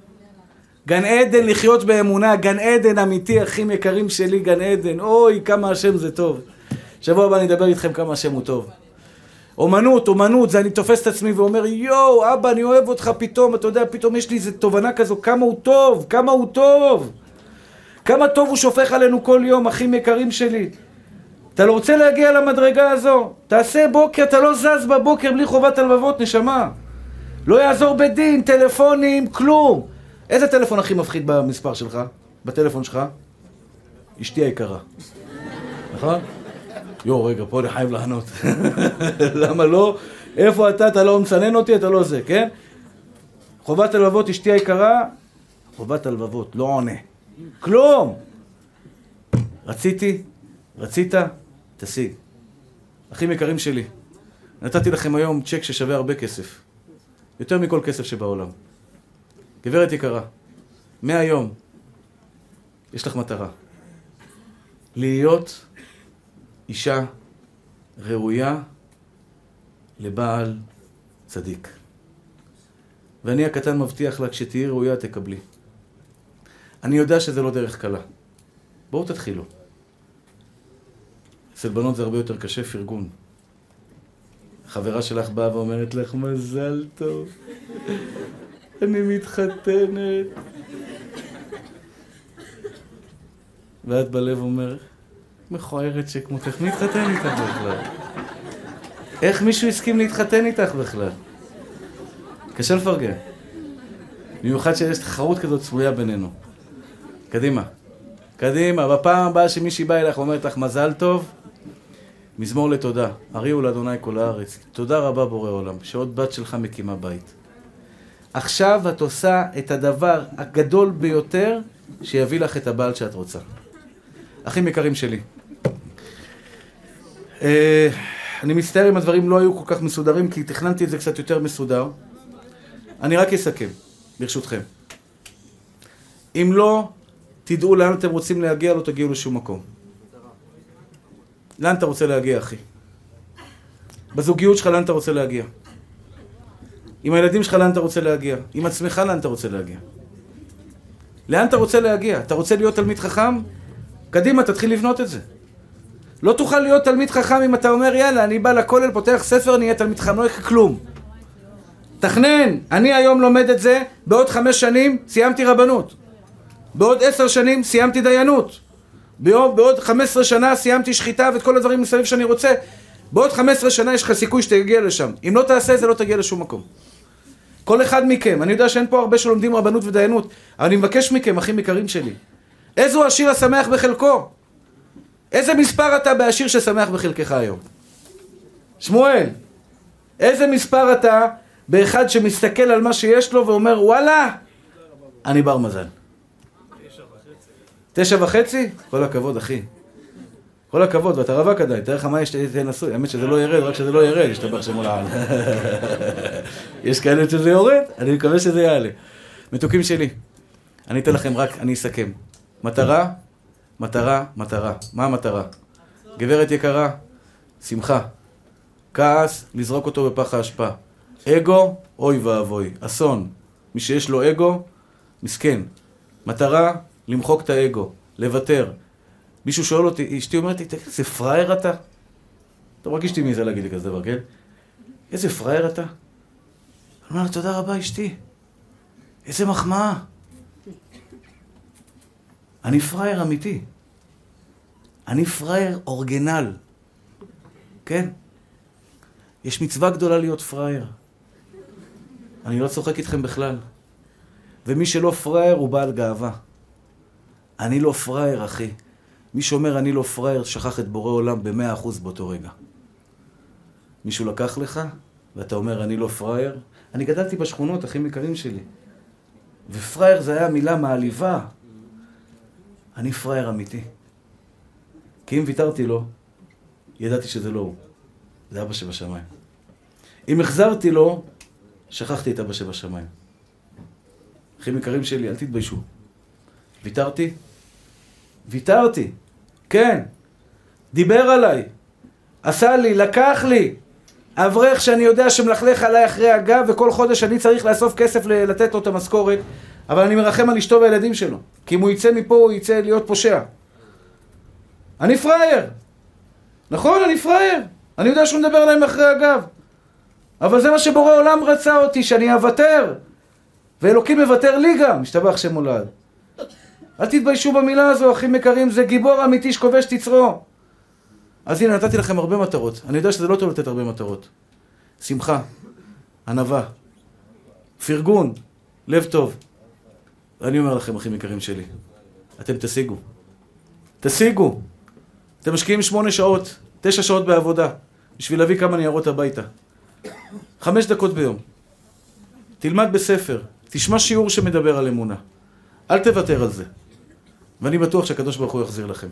גן עדן לחיות באמונה, גן עדן אמיתי, אחים יקרים שלי, גן עדן. אוי, כמה השם זה טוב. שבוע הבא אני אדבר איתכם כמה השם הוא טוב. אומנות, אומנות, זה אני תופס את עצמי ואומר, יואו, אבא, אני אוהב אותך פתאום, אתה יודע, פתאום יש לי איזו תובנה כזו, כמה הוא טוב, כמה הוא טוב. כמה טוב הוא שופך עלינו כל יום, אחים יקרים שלי. אתה לא רוצה להגיע למדרגה הזו? תעשה בוקר, אתה לא זז בבוקר בלי חובת הלבבות, נשמה. לא יעזור בדין, טלפונים, כלום. איזה טלפון הכי מפחיד במספר שלך? בטלפון שלך? אשתי היקרה. נכון? יואו, רגע, פה אני חייב לענות. למה לא? איפה אתה? אתה לא מצנן אותי, אתה לא זה, כן? חובת הלבבות, אשתי היקרה, חובת הלבבות, לא עונה. כלום! רציתי, רצית, תשיג. אחים יקרים שלי, נתתי לכם היום צ'ק ששווה הרבה כסף. יותר מכל כסף שבעולם. גברת יקרה, מהיום יש לך מטרה. להיות אישה ראויה לבעל צדיק. ואני הקטן מבטיח לה, כשתהיי ראויה תקבלי. אני יודע שזה לא דרך קלה. בואו תתחילו. אצל בנות זה הרבה יותר קשה, פרגון. חברה שלך באה ואומרת לך, מזל טוב, אני מתחתנת. ואת בלב אומרת, מכוערת שכמותך, מי התחתן איתך בכלל? איך מישהו הסכים להתחתן איתך בכלל? קשה לפרגן. במיוחד שיש תחרות כזאת צפויה בינינו. קדימה. קדימה, בפעם הבאה שמישהי באה אליך ואומרת לך מזל טוב, מזמור לתודה. הריעו לאדוני כל הארץ. תודה רבה בורא עולם, שעוד בת שלך מקימה בית. עכשיו את עושה את הדבר הגדול ביותר שיביא לך את הבעל שאת רוצה. אחים יקרים שלי, אה, אני מצטער אם הדברים לא היו כל כך מסודרים, כי תכננתי את זה קצת יותר מסודר. אני רק אסכם, ברשותכם. אם לא תדעו לאן אתם רוצים להגיע, לא תגיעו לשום מקום. לאן אתה רוצה להגיע, אחי? בזוגיות שלך לאן אתה רוצה להגיע? עם הילדים שלך לאן אתה רוצה להגיע? עם עצמך לאן אתה רוצה להגיע? לאן אתה רוצה להגיע? אתה רוצה להיות תלמיד חכם? קדימה, תתחיל לבנות את זה. לא תוכל להיות תלמיד חכם אם אתה אומר, יאללה, אני בא לכולל, פותח ספר, אני אהיה תלמיד חכם, לא יהיה כלום. תכנן, אני היום לומד את זה, בעוד חמש שנים סיימתי רבנות. בעוד עשר שנים סיימתי דיינות. בעוד, חמש עשרה שנה סיימתי שחיטה ואת כל הדברים מסביב שאני רוצה. בעוד חמש עשרה שנה יש לך סיכוי שתגיע לשם. אם לא תעשה את זה, לא תגיע לשום מקום. כל אחד מכם, אני יודע שאין פה הרבה שלומדים רבנות ודיינות, אבל אני מבקש מכם, אחים יקרים שלי, איזו השיר השמח בחלקו? איזה מספר אתה בהשיר ששמח בחלקך היום? שמואל, איזה מספר אתה באחד שמסתכל על מה שיש לו ואומר וואלה, אני בר מזל. תשע וחצי? כל הכבוד, אחי. כל הכבוד, ואתה רווק עדיין, תאר לך מה יש, תהיה נשוי, האמת שזה לא ירד, רק שזה לא ירד, יש את הבח שמול העל. יש כאלה שזה יורד, אני מקווה שזה יעלה. מתוקים שלי, אני אתן לכם רק, אני אסכם. מטרה, מטרה, מטרה. מה המטרה? גברת יקרה, שמחה. כעס, לזרוק אותו בפח האשפה. אגו, אוי ואבוי. אסון. מי שיש לו אגו, מסכן. מטרה, למחוק את האגו. לוותר. מישהו שואל אותי, אשתי אומרת לי, תגיד, איזה פראייר אתה? אתה מרגיש אותי מי זה להגיד לי כזה דבר, כן? איזה פראייר אתה? אני אומר לה, תודה רבה אשתי. איזה מחמאה. אני פראייר אמיתי. אני פראייר אורגנל. כן? יש מצווה גדולה להיות פראייר. אני לא צוחק איתכם בכלל. ומי שלא פראייר הוא בעל גאווה. אני לא פראייר, אחי. מי שאומר אני לא פראייר, שכח את בורא עולם במאה אחוז באותו רגע. מישהו לקח לך, ואתה אומר אני לא פראייר? אני גדלתי בשכונות, אחים יקרים שלי. ופראייר זה היה מילה מעליבה. אני פראייר אמיתי. כי אם ויתרתי לו, ידעתי שזה לא הוא. זה אבא שבשמיים. אם החזרתי לו, שכחתי את אבא שבשמיים. אחים יקרים שלי, אל תתביישו. ויתרתי? ויתרתי. כן. דיבר עליי. עשה לי, לקח לי. אברך שאני יודע שמלכלך עליי אחרי הגב, וכל חודש אני צריך לאסוף כסף לתת לו את המשכורת, אבל אני מרחם על אשתו והילדים שלו. כי אם הוא יצא מפה, הוא יצא להיות פושע. אני פראייר. נכון, אני פראייר. אני יודע שהוא מדבר עליי מאחרי הגב. אבל זה מה שבורא עולם רצה אותי, שאני אוותר. ואלוקים מוותר לי גם, משתבח שם מולד. אל תתביישו במילה הזו, אחים יקרים, זה גיבור אמיתי שכובש את יצרו. אז הנה, נתתי לכם הרבה מטרות. אני יודע שזה לא טוב לתת הרבה מטרות. שמחה, ענווה, פרגון, לב טוב. ואני אומר לכם, אחים יקרים שלי, אתם תשיגו. תשיגו. אתם משקיעים שמונה שעות, תשע שעות בעבודה, בשביל להביא כמה ניירות הביתה. חמש דקות ביום. תלמד בספר, תשמע שיעור שמדבר על אמונה. אל תוותר על זה. ואני בטוח שהקדוש ברוך הוא יחזיר לכם.